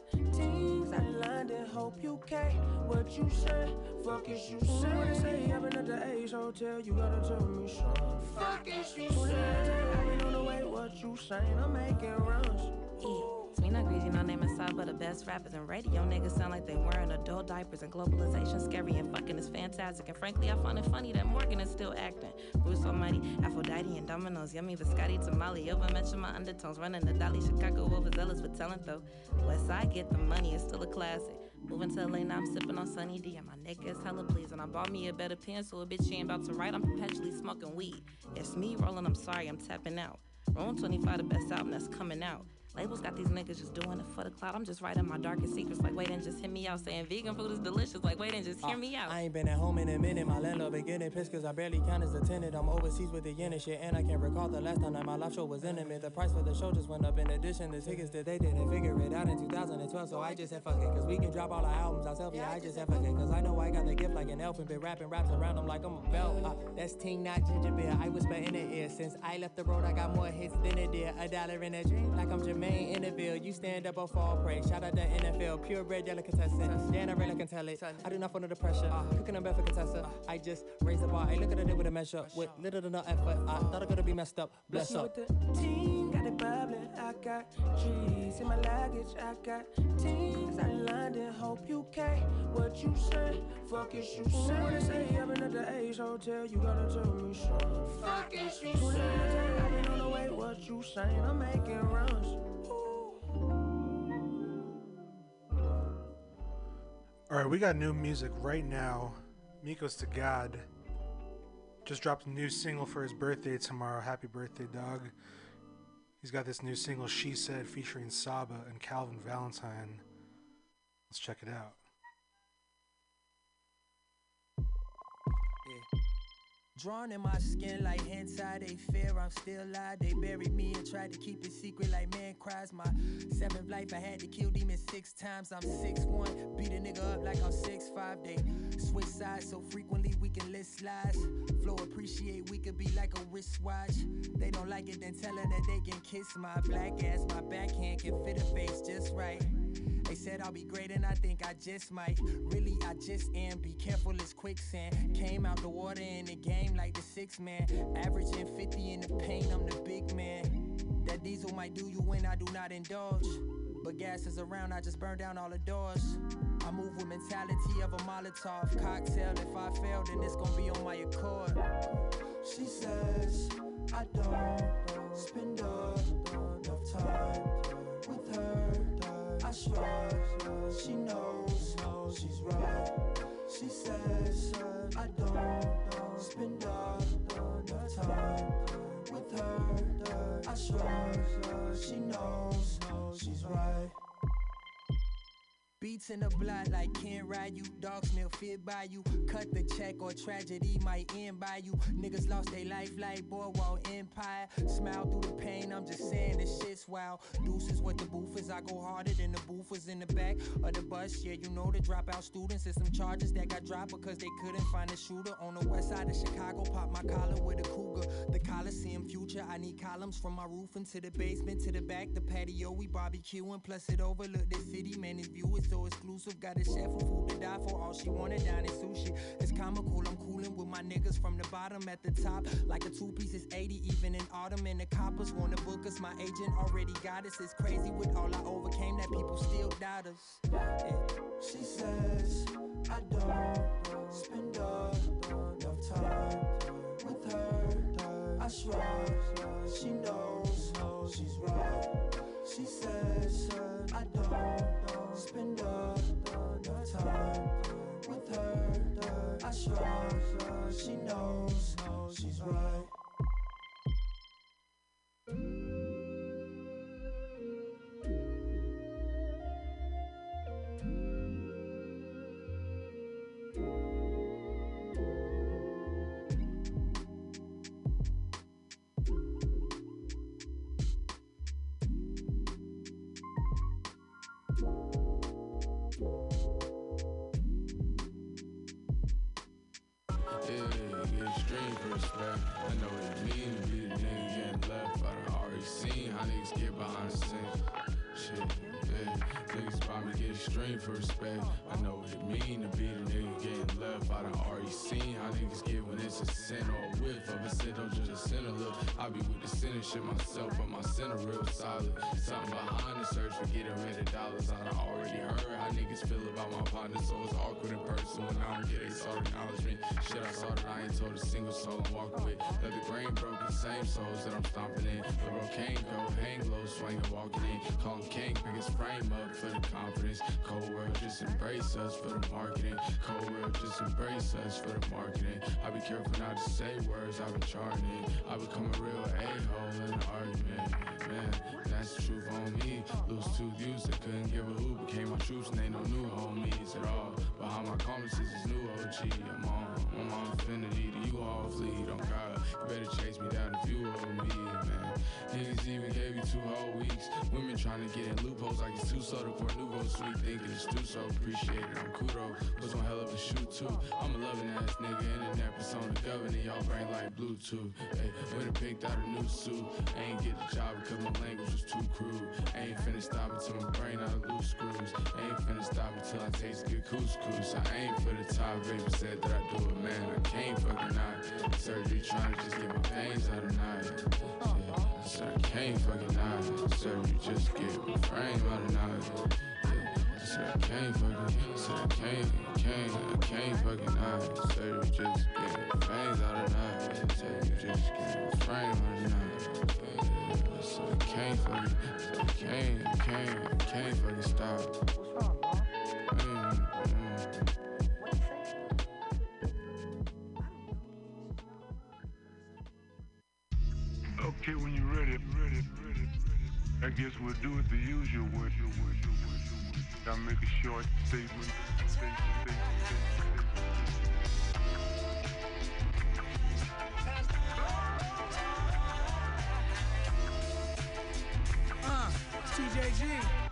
out of London. Hope you can. What you say? Fuck is you say? What they say? I've been at the Ace Hotel. You gotta tell me something. Fuck is you say? I've been on the way. What you saying? I'm making runs. It's me not greasy, no name inside, but the best rappers and radio niggas sound like they wearing adult diapers and globalization scary and fucking is fantastic. And frankly, I find it funny that Morgan is still acting. Bruce Almighty, Aphrodite, and Dominoes, yummy biscotti, tamale, over mention my undertones, running the Dolly, Chicago, overzealous with talent though. West Side get the money, it's still a classic. Moving to LA now, I'm sipping on Sunny D, and my neck is hella pleased. And I bought me a better pen, so a bitch ain't about to write. I'm perpetually smoking weed. It's me rolling, I'm sorry, I'm tapping out. Room 25, the best album that's coming out. Labels got these niggas just doing it for the cloud. I'm just writing my darkest secrets. Like, wait and just hit me out. Saying vegan food is delicious. Like, wait and just hear Uh, me out. I ain't been at home in a minute. My landlord been getting pissed cause I barely count as a tenant. I'm overseas with the yen and shit. And I can't recall the last time that my live show was intimate. The price for the show just went up in addition. The tickets that they didn't figure it out in 2012. So I just said fuck it. Cause we can drop all our albums ourselves. Yeah, I just said fuck it. Cause I know I got the gift like an elf and been rapping raps around them like I'm a belt. Uh, that's Ting, not Ginger Beer. I whisper in the ear. Since I left the road, I got more hits than a deer. A dollar in a dream like I'm Jermaine in the bill. You stand up or fall prey. Shout out the NFL. Purebred delicatessen. Dan, I really can tell it. I do not fall under pressure. Uh. Cooking up for Contessa. I just raise the bar. I look at it with a measure. With little to no effort. I thought I could be messed up. Bless Messing up. with the team, got it bubbling. I got G's in my luggage. I got teams out in London. Hope you can. What you say? Fuck is you say? What they say? I've been at the Ace Hotel. You gotta tell me something. Fuck is you say? I've been on the way. What you saying? I'm making runs. All right, we got new music right now. Mikos Da Gawd just dropped a new single for his birthday tomorrow. Happy birthday, dog. He's got this new single, She Said, featuring Saba and Calvin Valentine. Let's check it out. Drawn in my skin like hentai, they fear I'm still alive. They buried me and tried to keep it secret like man cries. My seventh life, I had to kill demons six times. I'm six one, beat a nigga up like I'm six five. They switch sides so frequently we can list lies. Flow appreciate we could be like a wristwatch. They don't like it, then tell her that they can kiss my black ass. My backhand can fit a face just right. They said I'll be great and I think I just might. Really, I just am. Be careful, it's quicksand. Came out the water in the game like the six man. Averaging 50 in the paint, I'm the big man. That diesel might do you when I do not indulge. But gas is around, I just burn down all the doors. I move with mentality of a Molotov cocktail. If I fail, then it's gonna be on my accord. She says I don't spend enough time with her. I shrug. She knows she's right. She says I don't spend enough time with her. I shrug. She knows she's right. Beats in the block like can't ride you. Dogs milk fit by you. Cut the check or tragedy might end by you. Niggas lost their life like Boardwalk Empire. Smile through the pain, I'm just saying this shit's wild. Deuces what the booth is. I go harder than the booth was in the back of the bus. Yeah, you know the dropout students and some charges that got dropped because they couldn't find a shooter on the west side of Chicago. Pop my collar with a cougar. The Coliseum future. I need columns from my roof into the basement to the back. The patio we barbecuing. Plus it overlook the city. Man, this view is so exclusive. Got a chef with food to die for. All she wanted down is sushi. It's comical. I'm cooling with my niggas from the bottom at the top. Like a two piece is 80, even in autumn. And the coppers wanna book us. My agent already got us. It's crazy with all I overcame that people still doubt us. Yeah. She says I don't spend enough time with her. I swear, She knows she's right. She says I don't spend enough time with her. I shrug. She knows she's right. Scenes. Shit, yeah. Niggas probably get stream for respect. I know what it mean to be the nigga left. I done already seen how niggas get when it's a sin or a whiff of a sin, don't just a sinner look. I be with the sinner shit myself, but my sinner real solid. Something behind the search for getting rid of dollars. I done already heard how niggas feel about my partner, so it's awkward in person when I don't get a of acknowledgement. Shit, I saw that I ain't told a single soul I'm walking with. Let the grain broken, same souls that I'm stomping in. The cocaine go, hang low, swinging, walking in. Call him king, biggest frame up for the confidence. Cold world, just embrace us for the marketing. Cold world, just embrace us for the marketing. I be careful not to say words I've been charting in. I become a real a-hole in an argument. Man, that's the truth on me. Lose two views that couldn't give a who became my troops and ain't no new homies at all. Behind my comments is this new OG. I'm on, on infinity to you all fleet on God. You better chase me down if you owe me, man. Niggas even gave you two whole weeks. Women trying to get loopholes like it's too soda for nouveau sweet. Thinking it's too so appreciated. I'm kudo. Was one hell of a shoot too. I'm a loving ass nigga internet persona governing y'all brain like Bluetooth. Hey, when I picked out a new suit, ain't get the job because my language was too crude. Ain't finna stop until my brain out of loose screws. Ain't finna stop until I taste good couscous. I ain't for the top. Baby said that I do it, man. I can't fucking not. Surgery trying to just get my pains out of night. Shit, I said I can't fucking not. Surgery just get my frame out of night. Yeah, I said I can't fucking, I said I can't, can't, I can't fucking not. Surgery just get my veins out of night. Surgery just get my frame out of night. Yeah, I said I can't fucking, I said I can't, can't, can't fucking stop. Mm, mm. Okay, when I guess we'll do it the usual way. I'll make a short statement, statement. Uh, TJG.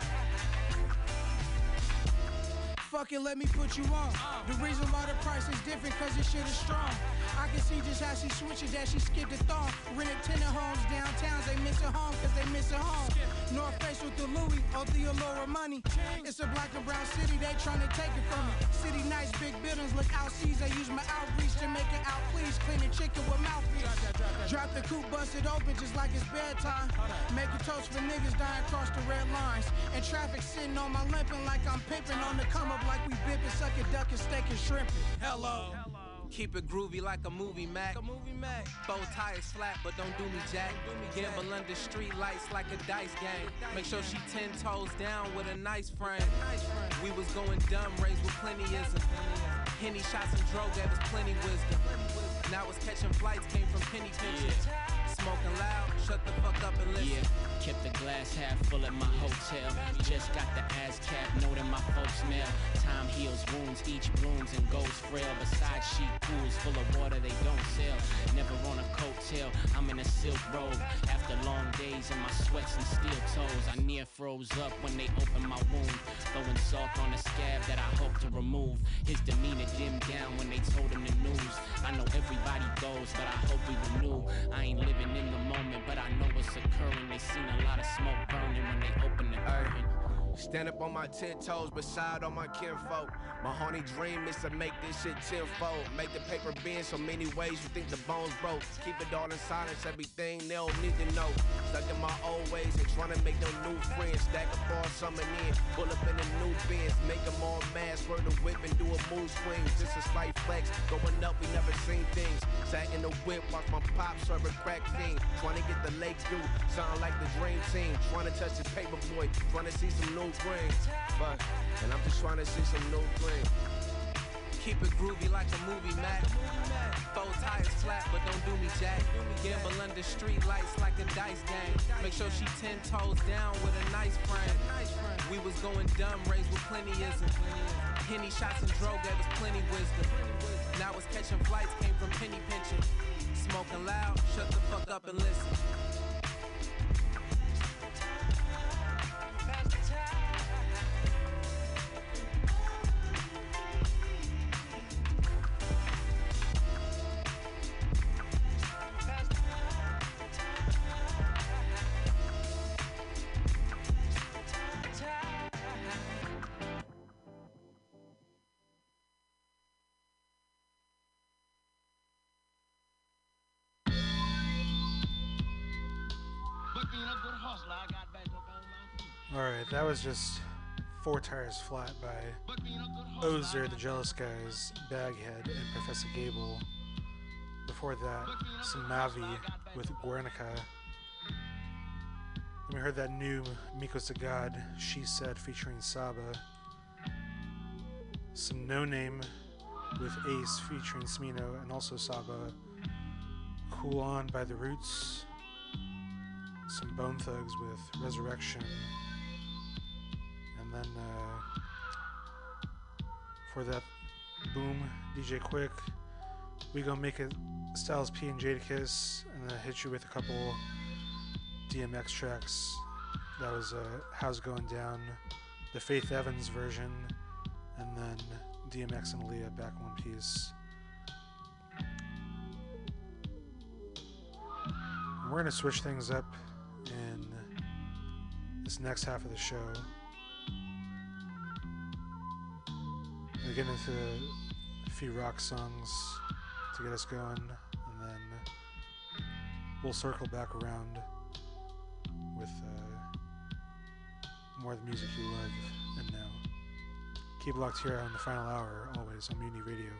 Fuck it, let me put you on. The reason why the price is different, cause this shit is strong. I can see just how she switches, that she skipped the thong. Rented tenant homes downtown, they missing home, cause they missing home. North Face with the Louis, or the Allura money. It's a black and brown city, they tryna take it from me. City nice, big buildings, look out seas. I use my outreach to make it out, please. Cleaning chicken with mouthpiece. Drop the coupe, bust it open just like it's bedtime. Make a toast for niggas dying across the red lines. And traffic sitting on my limping like I'm pimping on the come up like we bipping, sucking, ducking, steak and shrimping. Hello. Keep it groovy like a movie Mac. a movie Mac. Bow tires flat, but don't do me jack. Gamble under street lights like a dice game. Make sure she ten toes down with a nice frame. We was going dumb, raised with plentyism. Henny shots and dro gave us plenty wisdom. Now it's catching flights, came from penny pinching. Smoking loud, shut the fuck up and listen. Yeah, kept the glass half full at my hotel. Just got the ass cap note in my folks' mail. Time heals wounds, each blooms and goes frail. Beside sheet pools full of water they don't sell. Never on a coattail, I'm in a silk robe. After long days in my sweats and steel toes, I near froze up when they opened my wound. Throwing salt on a scab that I hope to remove. His demeanor dimmed down when they told him the news. I know everybody goes, but I hope we renew. I ain't living in the moment, but I know what's occurring. They seen a lot of smoke burning when they open the curtain. Stand up on my ten toes beside all my kinfolk. My honey dream is to make this shit tenfold. Make the paper bend so many ways you think the bones broke. Keep it all in silence, everything they don't need to know. Stuck in my old ways and trying to make them new friends. Stack up all summer in, pull up in the new bins. Make them all mad, swerve the whip and do a move swing. Just a slight flex, going up, we never seen things. Sat in the whip, watch my pop serve a crack fiend. Trying to get the lake view, sound like the dream team. Trying to touch the paper boy, trying to see some new green. But, and I'm just trying to see some new green. Keep it groovy like a movie Mac. Four tires flat, but don't do me jack. Gamble under street lights like a dice game. Make sure she ten toes down with a nice frame. We was going dumb, raised with plentyism. Henny shots and dro gave us plenty wisdom. Now it's catching flights, came from penny pinching. Smoking loud, shut the fuck up and listen. That was just Four Tires Flat by Ozer, the Jealous Guys, Baghead, and Professor Gable. Before that, some Mavi with Guernica. Then we heard that new Miko's Mikos Da Gawd, She Said, featuring Saba. Some Noname with Ace featuring Smino and also Saba. Cool On by The Roots. Some Bone Thugs with Resurrection. Uh, for that boom, DJ Quik, we gonna make it Styles P and Jadakiss, and then hit you with a couple DMX tracks. That was uh, How's Going Down, the Faith Evans version, and then DMX and Aaliyah back one piece. We're gonna switch things up in this next half of the show. We get into a few rock songs to get us going, and then we'll circle back around with uh, more of the music you love and know. Keep locked here on the final hour, always on Mutiny Radio.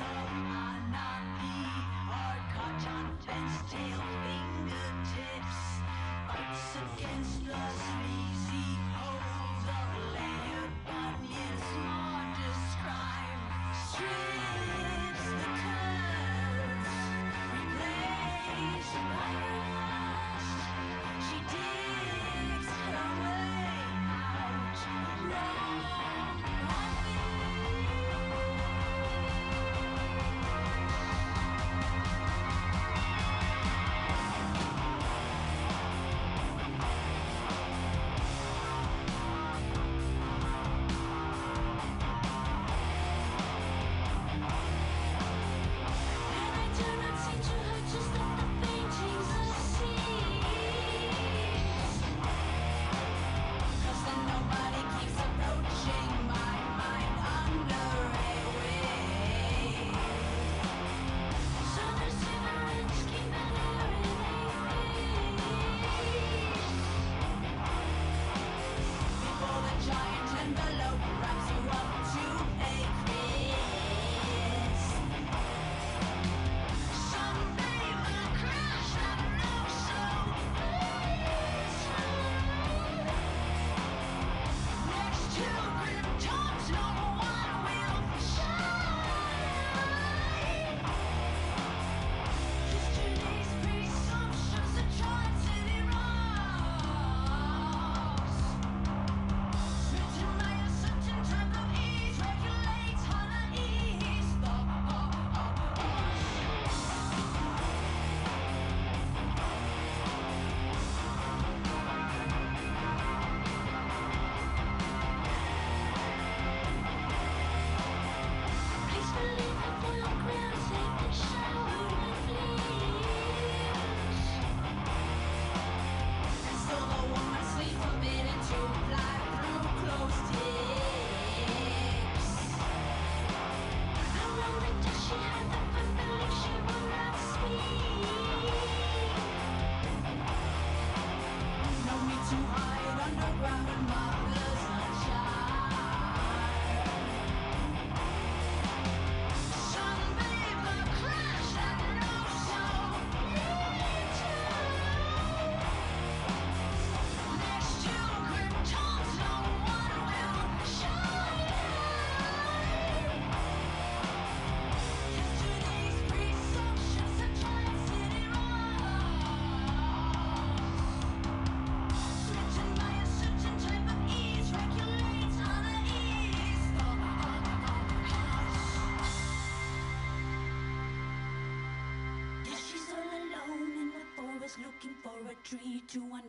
time.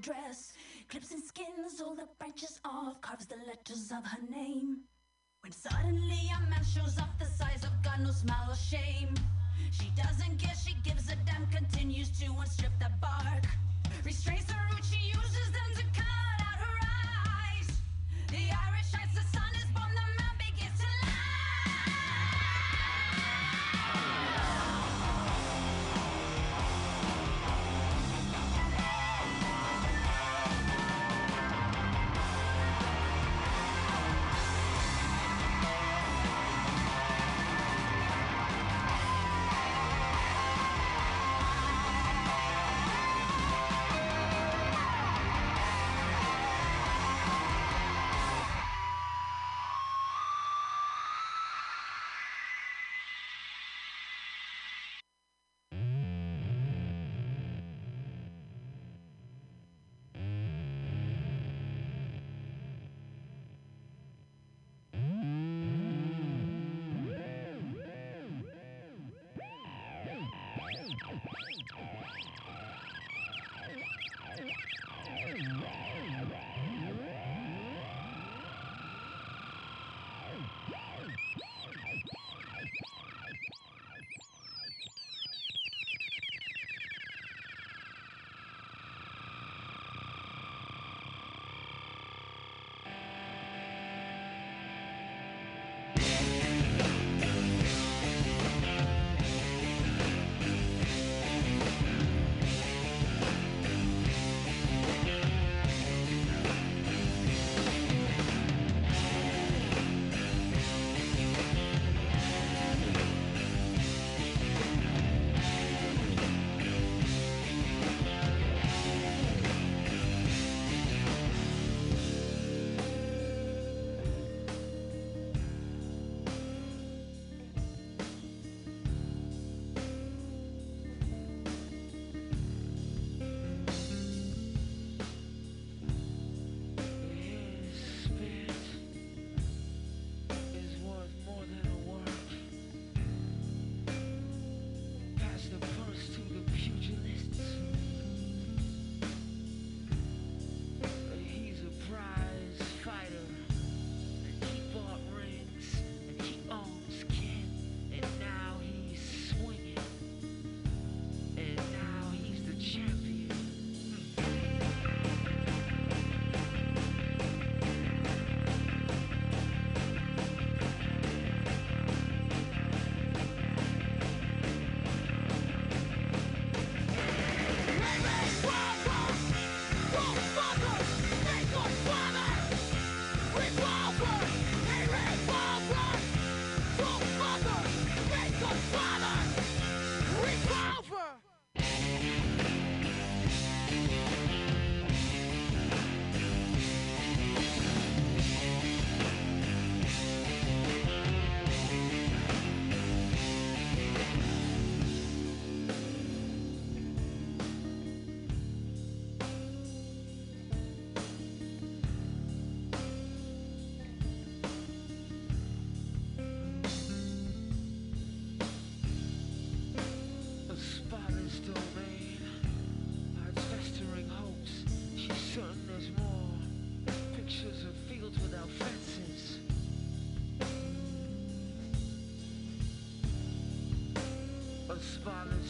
dress, clips and skins all the branches off, carves the letters of her name. When suddenly a man shows off the size of God, no smile or shame. She doesn't care, she gives a damn, continues to unstrip the bark, restrains.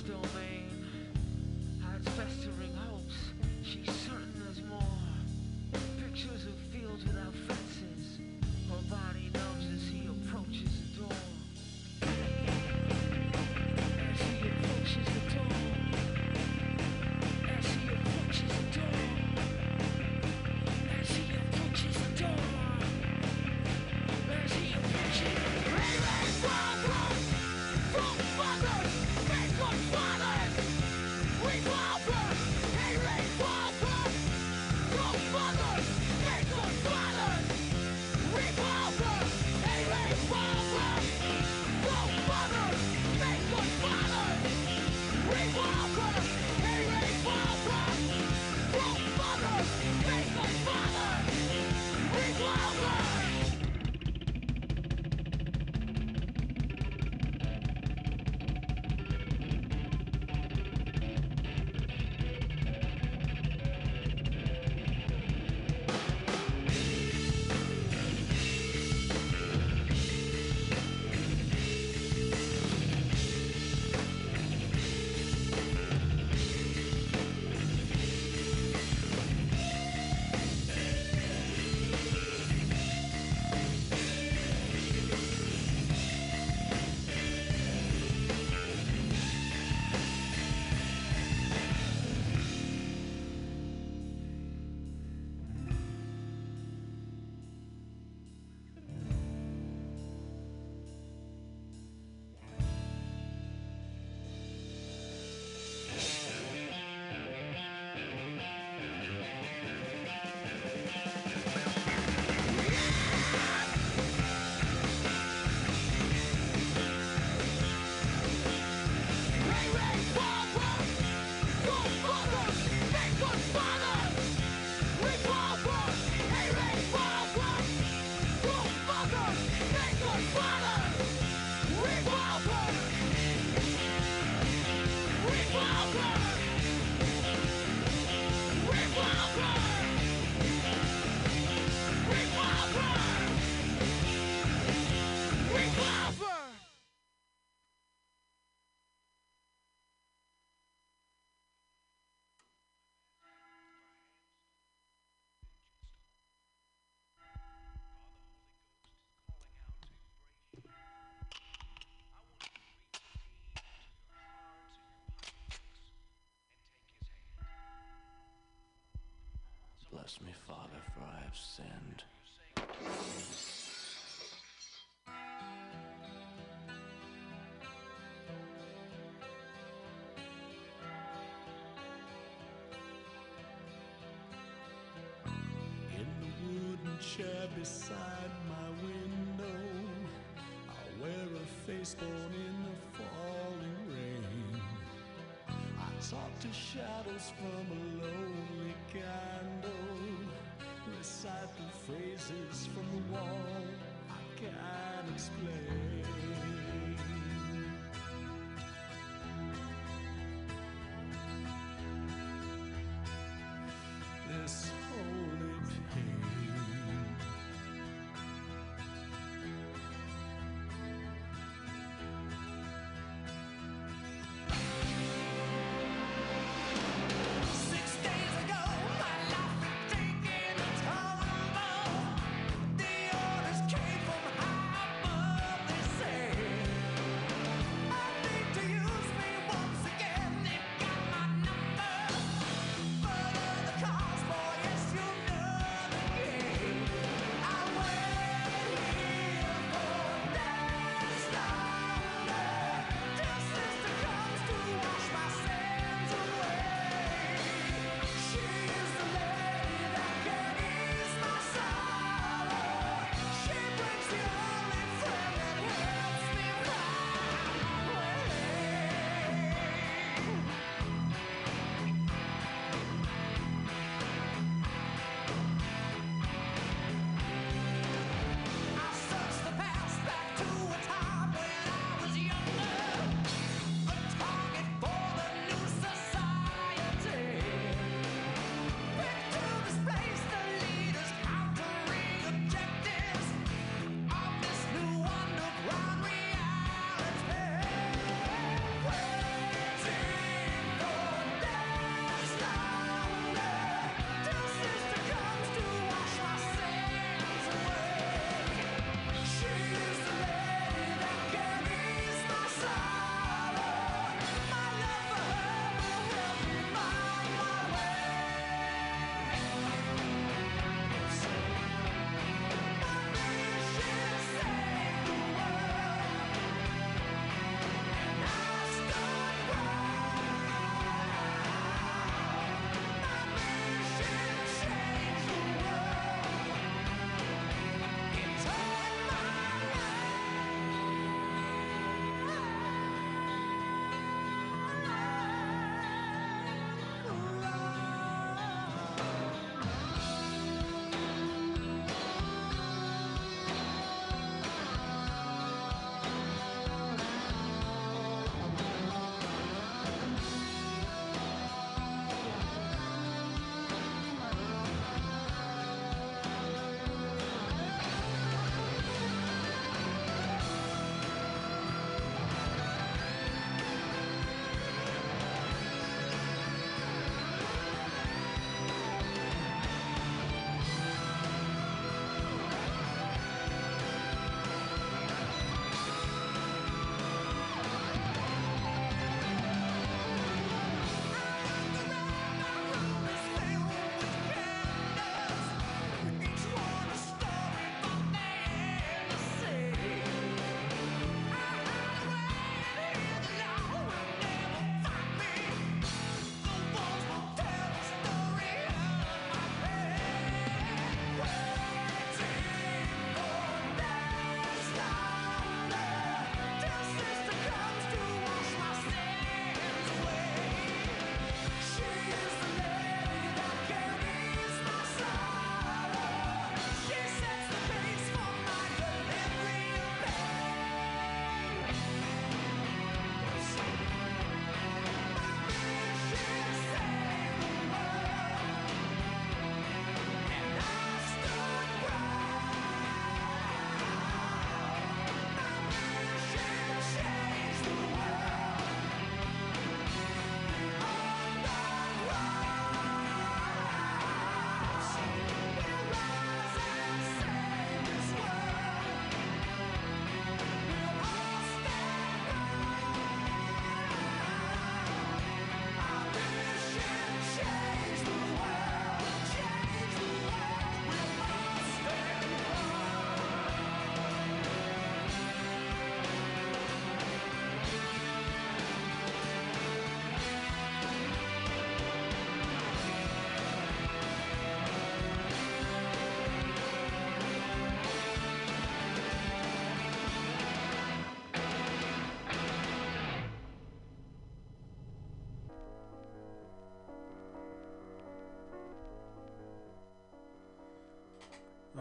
stone. Bless me, Father, for I have sinned. In the wooden chair beside my window, I wear a face born in the falling rain. I talk to shadows from a lonely candle, recite the phrases from the wall I can't explain. this whole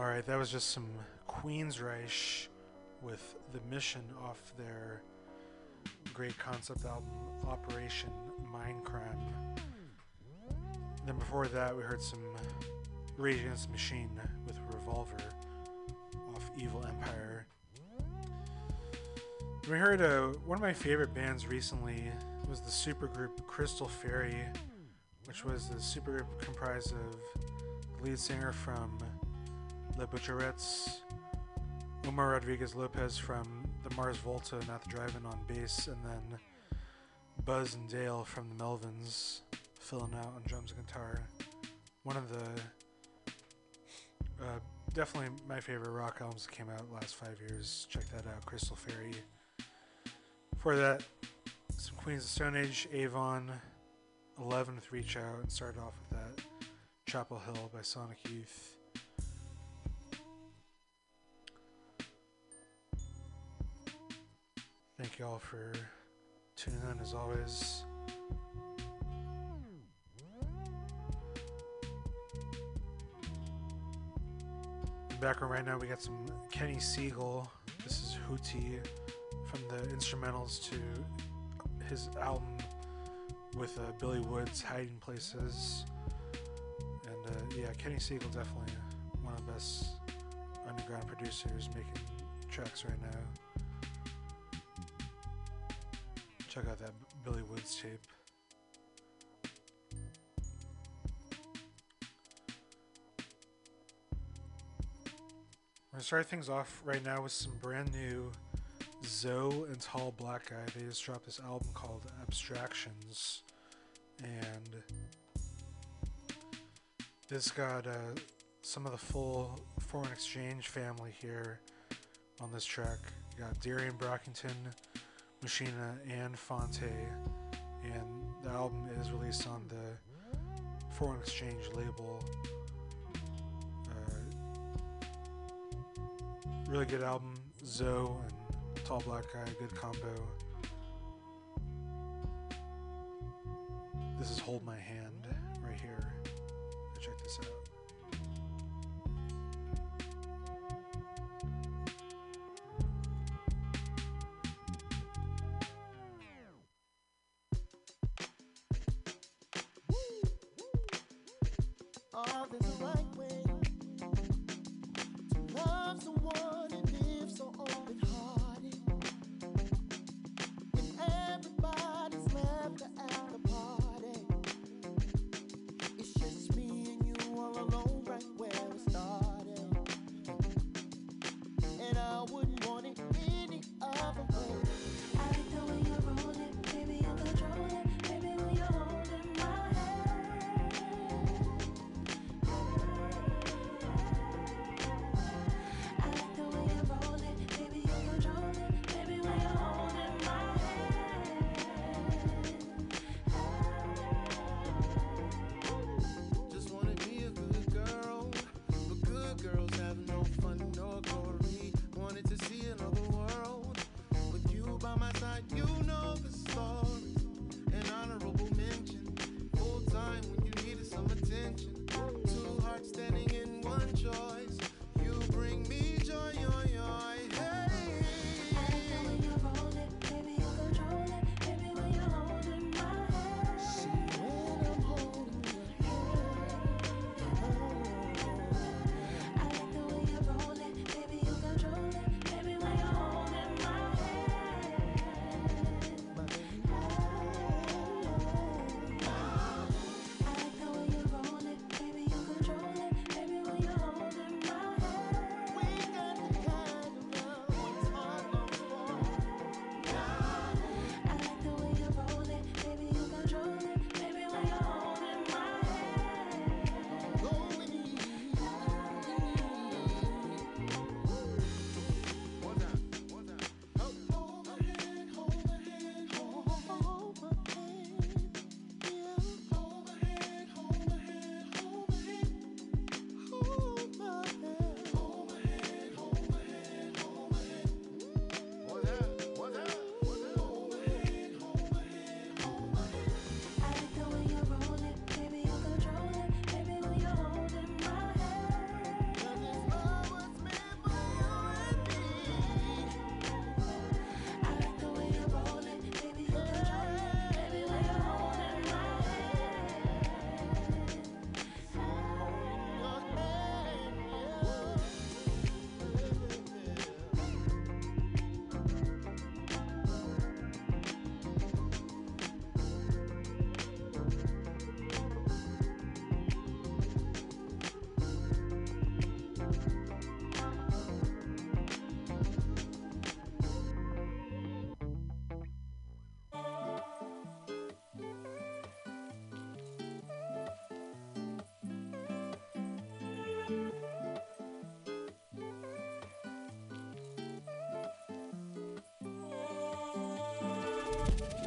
All right, that was just some Queensryche with the mission off their great concept album Operation Mindcrime. Then before that, we heard some Rage Against the Machine with Revolver off Evil Empire. We heard uh, one of my favorite bands recently was the supergroup Crystal Fairy, which was the supergroup comprised of the lead singer from Le Butcherettes, Omar Rodriguez Lopez from the Mars Volta and At the Drive-In on bass, and then Buzz and Dale from the Melvins filling out on drums and guitar. One of the uh, definitely my favorite rock albums that came out the last five years. Check that out, Crystal Fairy. For that, some Queens of Stone Age, Avon, 11th Reach Out, and started off with that Chapel Hill by Sonic Youth. Thank you all for tuning in as always. In the background right now, we got some Kenny Segal. This is Hootie from the instrumentals to his album with uh, Billy Woods, Hiding Places. And uh, yeah, Kenny Segal definitely one of the best underground producers making tracks right now. Check out that Billy Woods tape. We're gonna start things off right now with some brand new Zoe and Tall Black Guy. They just dropped this album called Abstractions, and this got uh, some of the full Foreign Exchange family here on this track. You got Darien Brockington, Machina, and Phonte, and the album is released on the Foreign Exchange label. Uh, really good album, Zoe and Tall Black Guy, good combo. This is Hold My Hand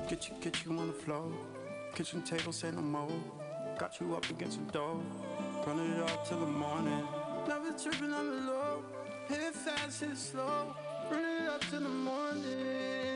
Get you, get you on the floor. Kitchen table, say no more. Got you up against the door. Running it all till the morning. Never tripping on the low. Hit it fast, hit it slow. Running it up till the morning.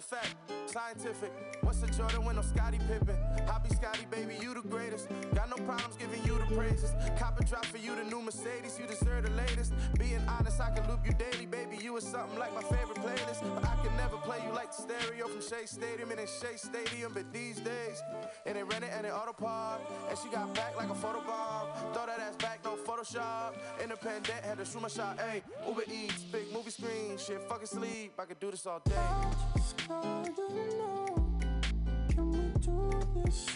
A fact, scientific. What's the Jordan when no Scottie Pippen? Hobby Scotty, baby, you the greatest. Got no problems giving you the praises. Cop a drop for you, the new Mercedes. You deserve the latest. Being honest, I can loop you daily, baby. You is something like my favorite playlist. But I can never play you like the stereo from Shea Stadium and in Shea Stadium. But these days, and they rent it and they auto park. And she got back like a photo bomb. Throw that ass back, no Photoshop. Independent, had to shoot my shot. Ayy, Uber Eats, big movie screen, shit, fucking sleep. I could do this all day. Just don't know. Can we do this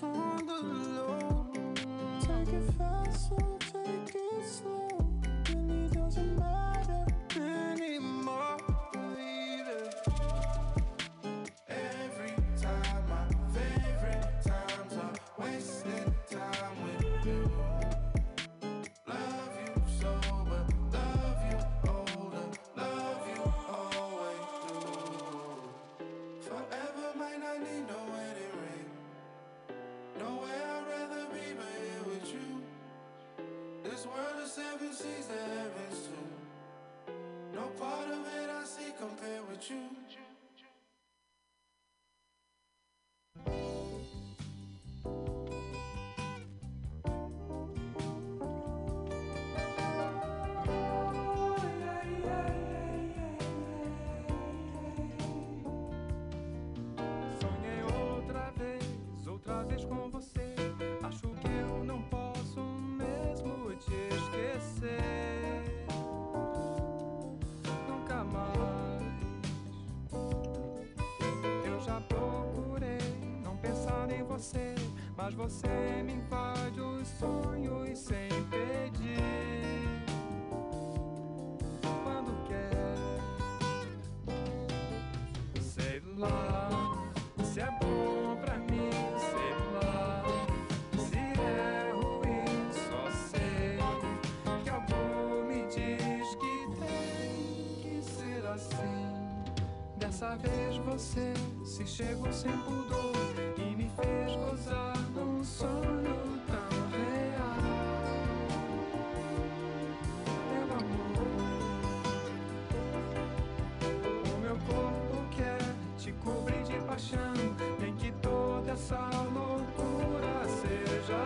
you. Mas você me invade os sonhos sem pedir. Quando quer, sei lá. Se é bom pra mim, sei lá. Se é ruim, só sei que algo me diz que tem que ser assim. Dessa vez você se chegou sem pudor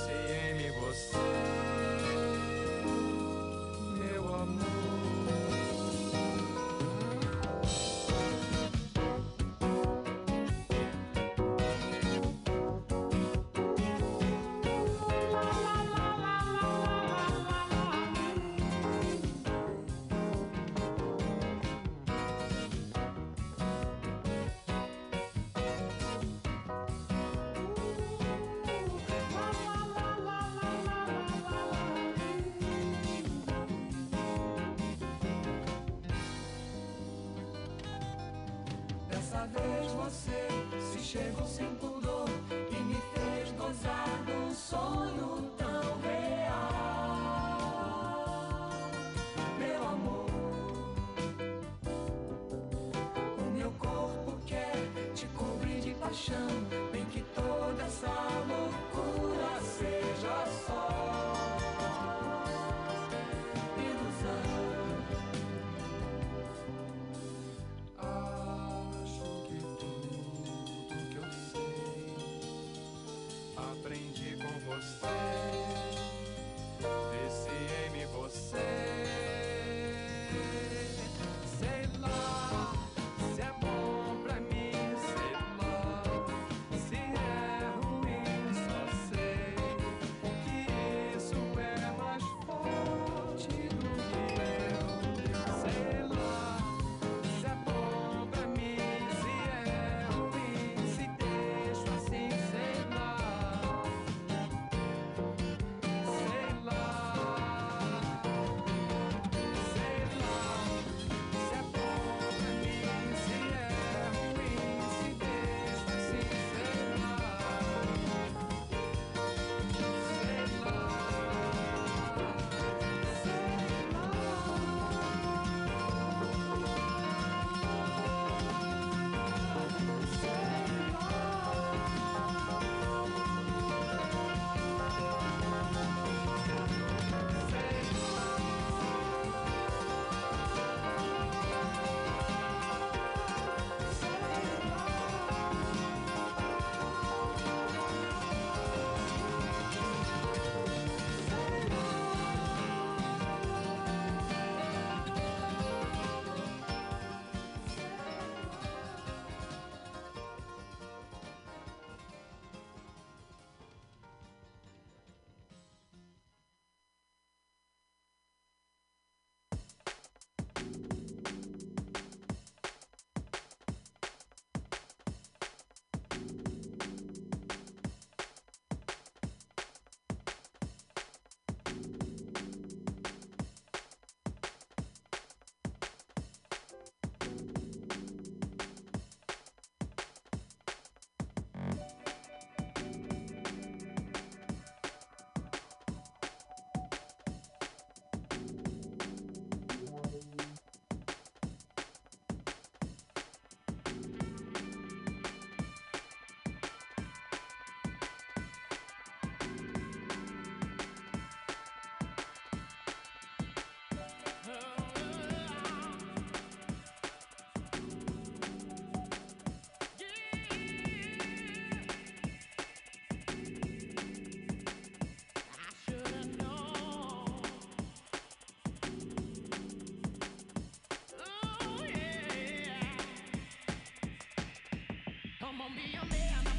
Viciei chegou sem pudor e me fez gozar de um sonho tão real. Meu amor, o meu corpo quer te cobrir de paixão. aprendi com você. on, be your man.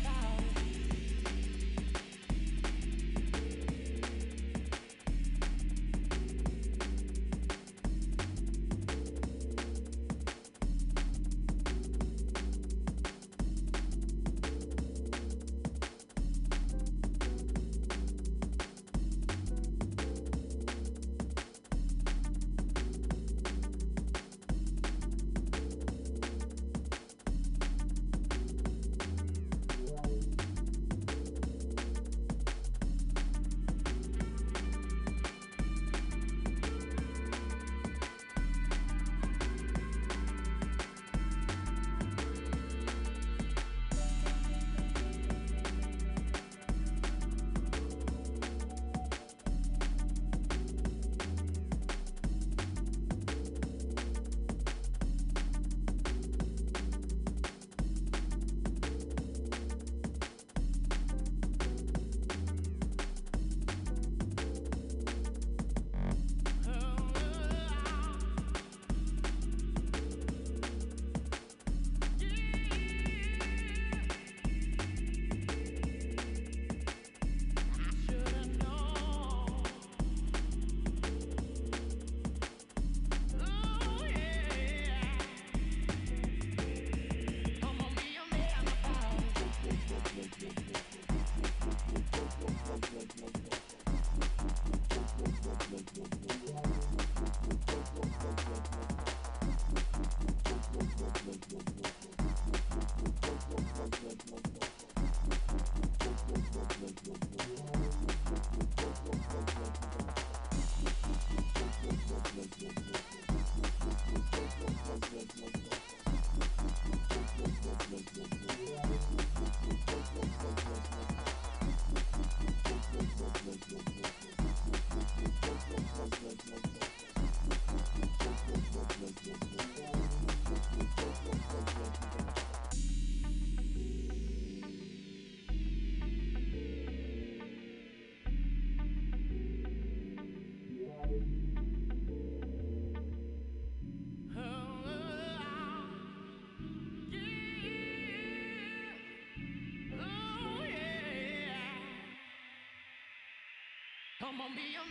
Come on, be a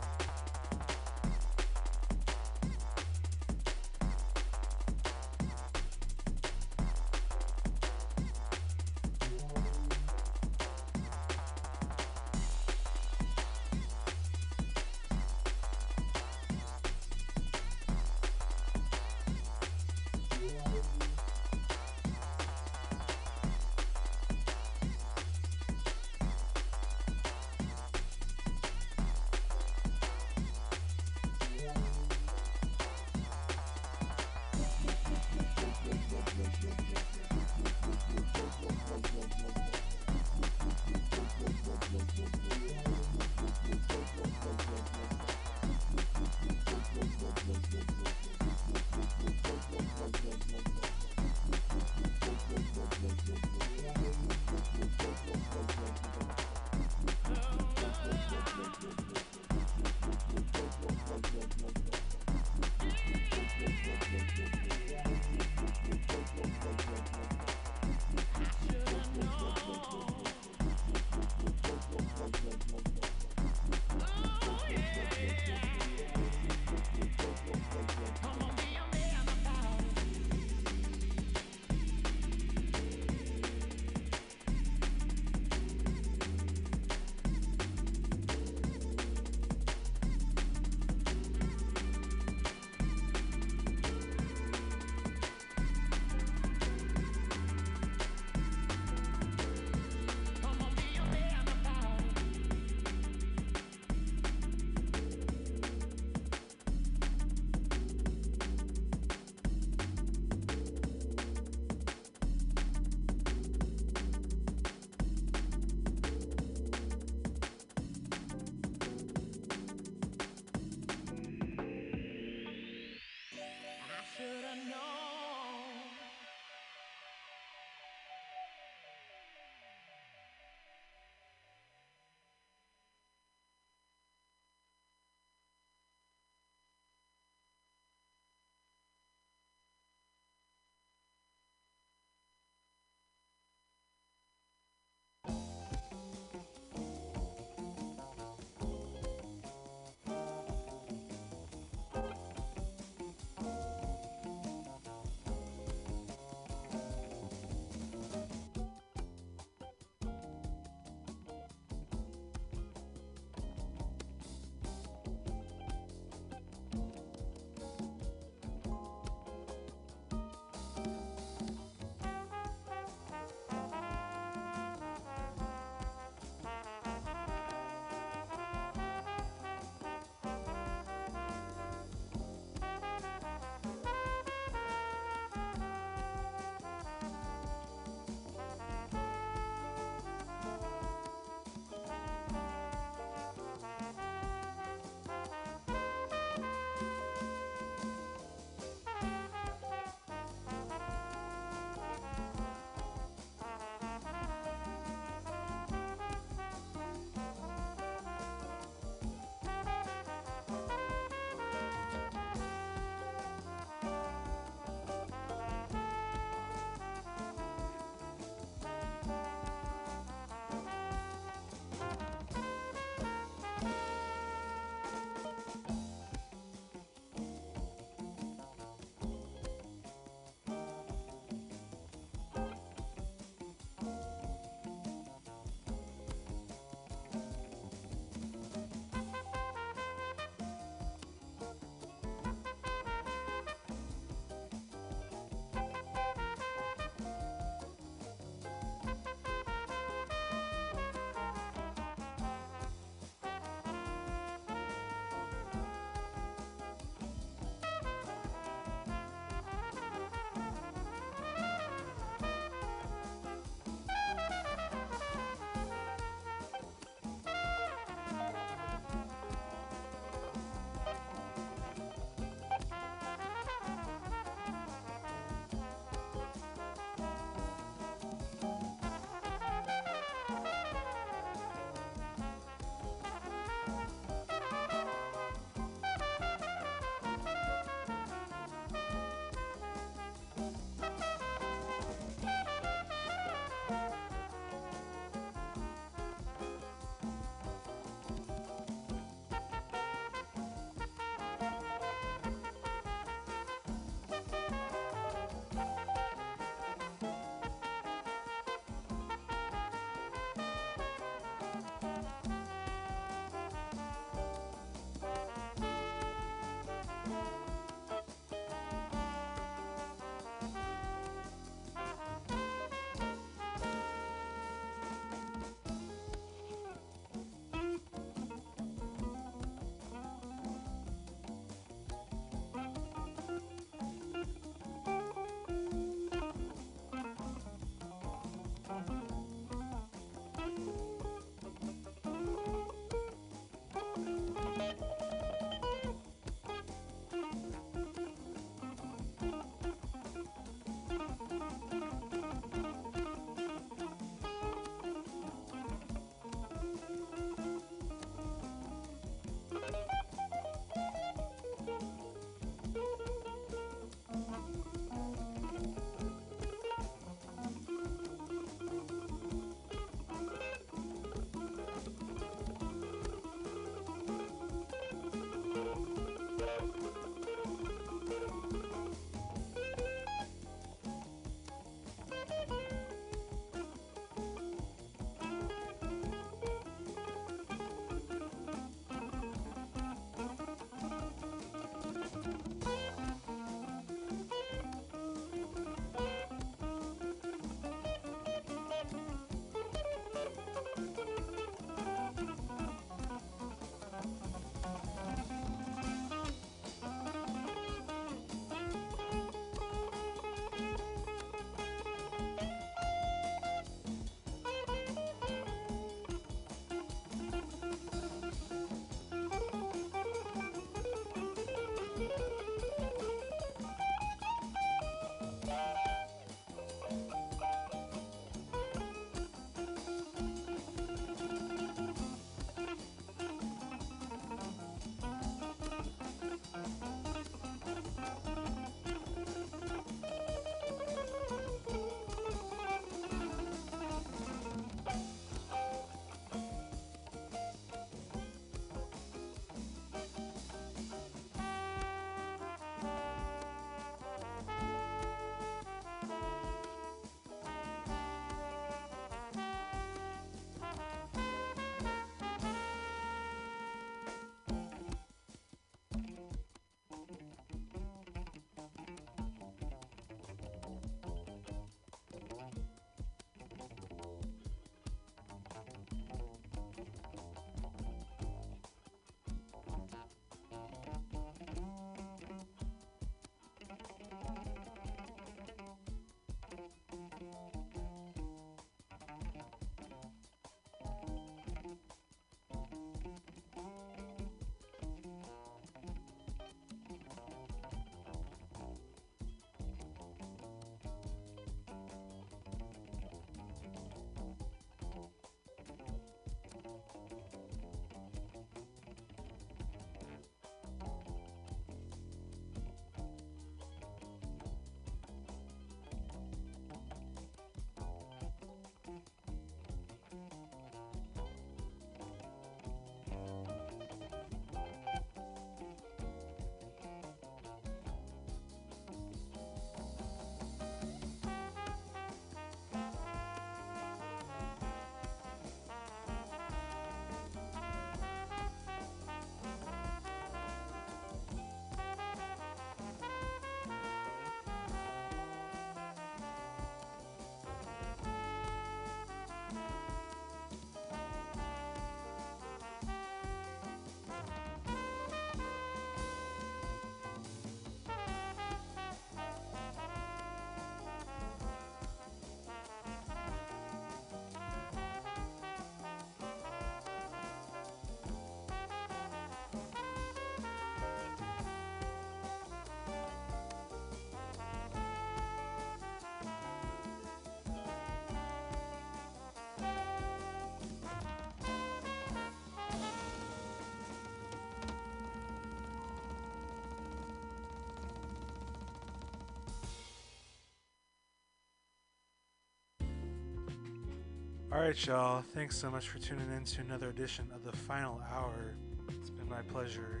All right, y'all. Thanks so much for tuning in to another edition of the final hour. It's been my pleasure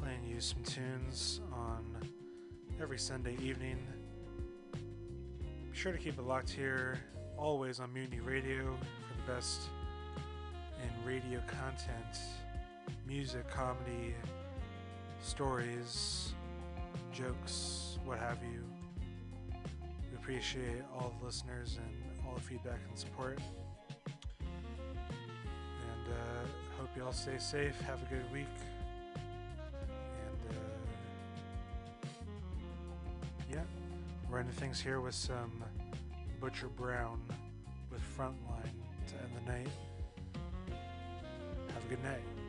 playing you some tunes on every Sunday evening. Be sure to keep it locked here, always on Mutiny Radio for the best in radio content, music, comedy, stories, jokes, what have you. We appreciate all the listeners and all the feedback and support. And uh, hope you all stay safe. Have a good week. And uh, yeah, we're ending things here with some Butcher Brown with Frontline to end the night. Have a good night.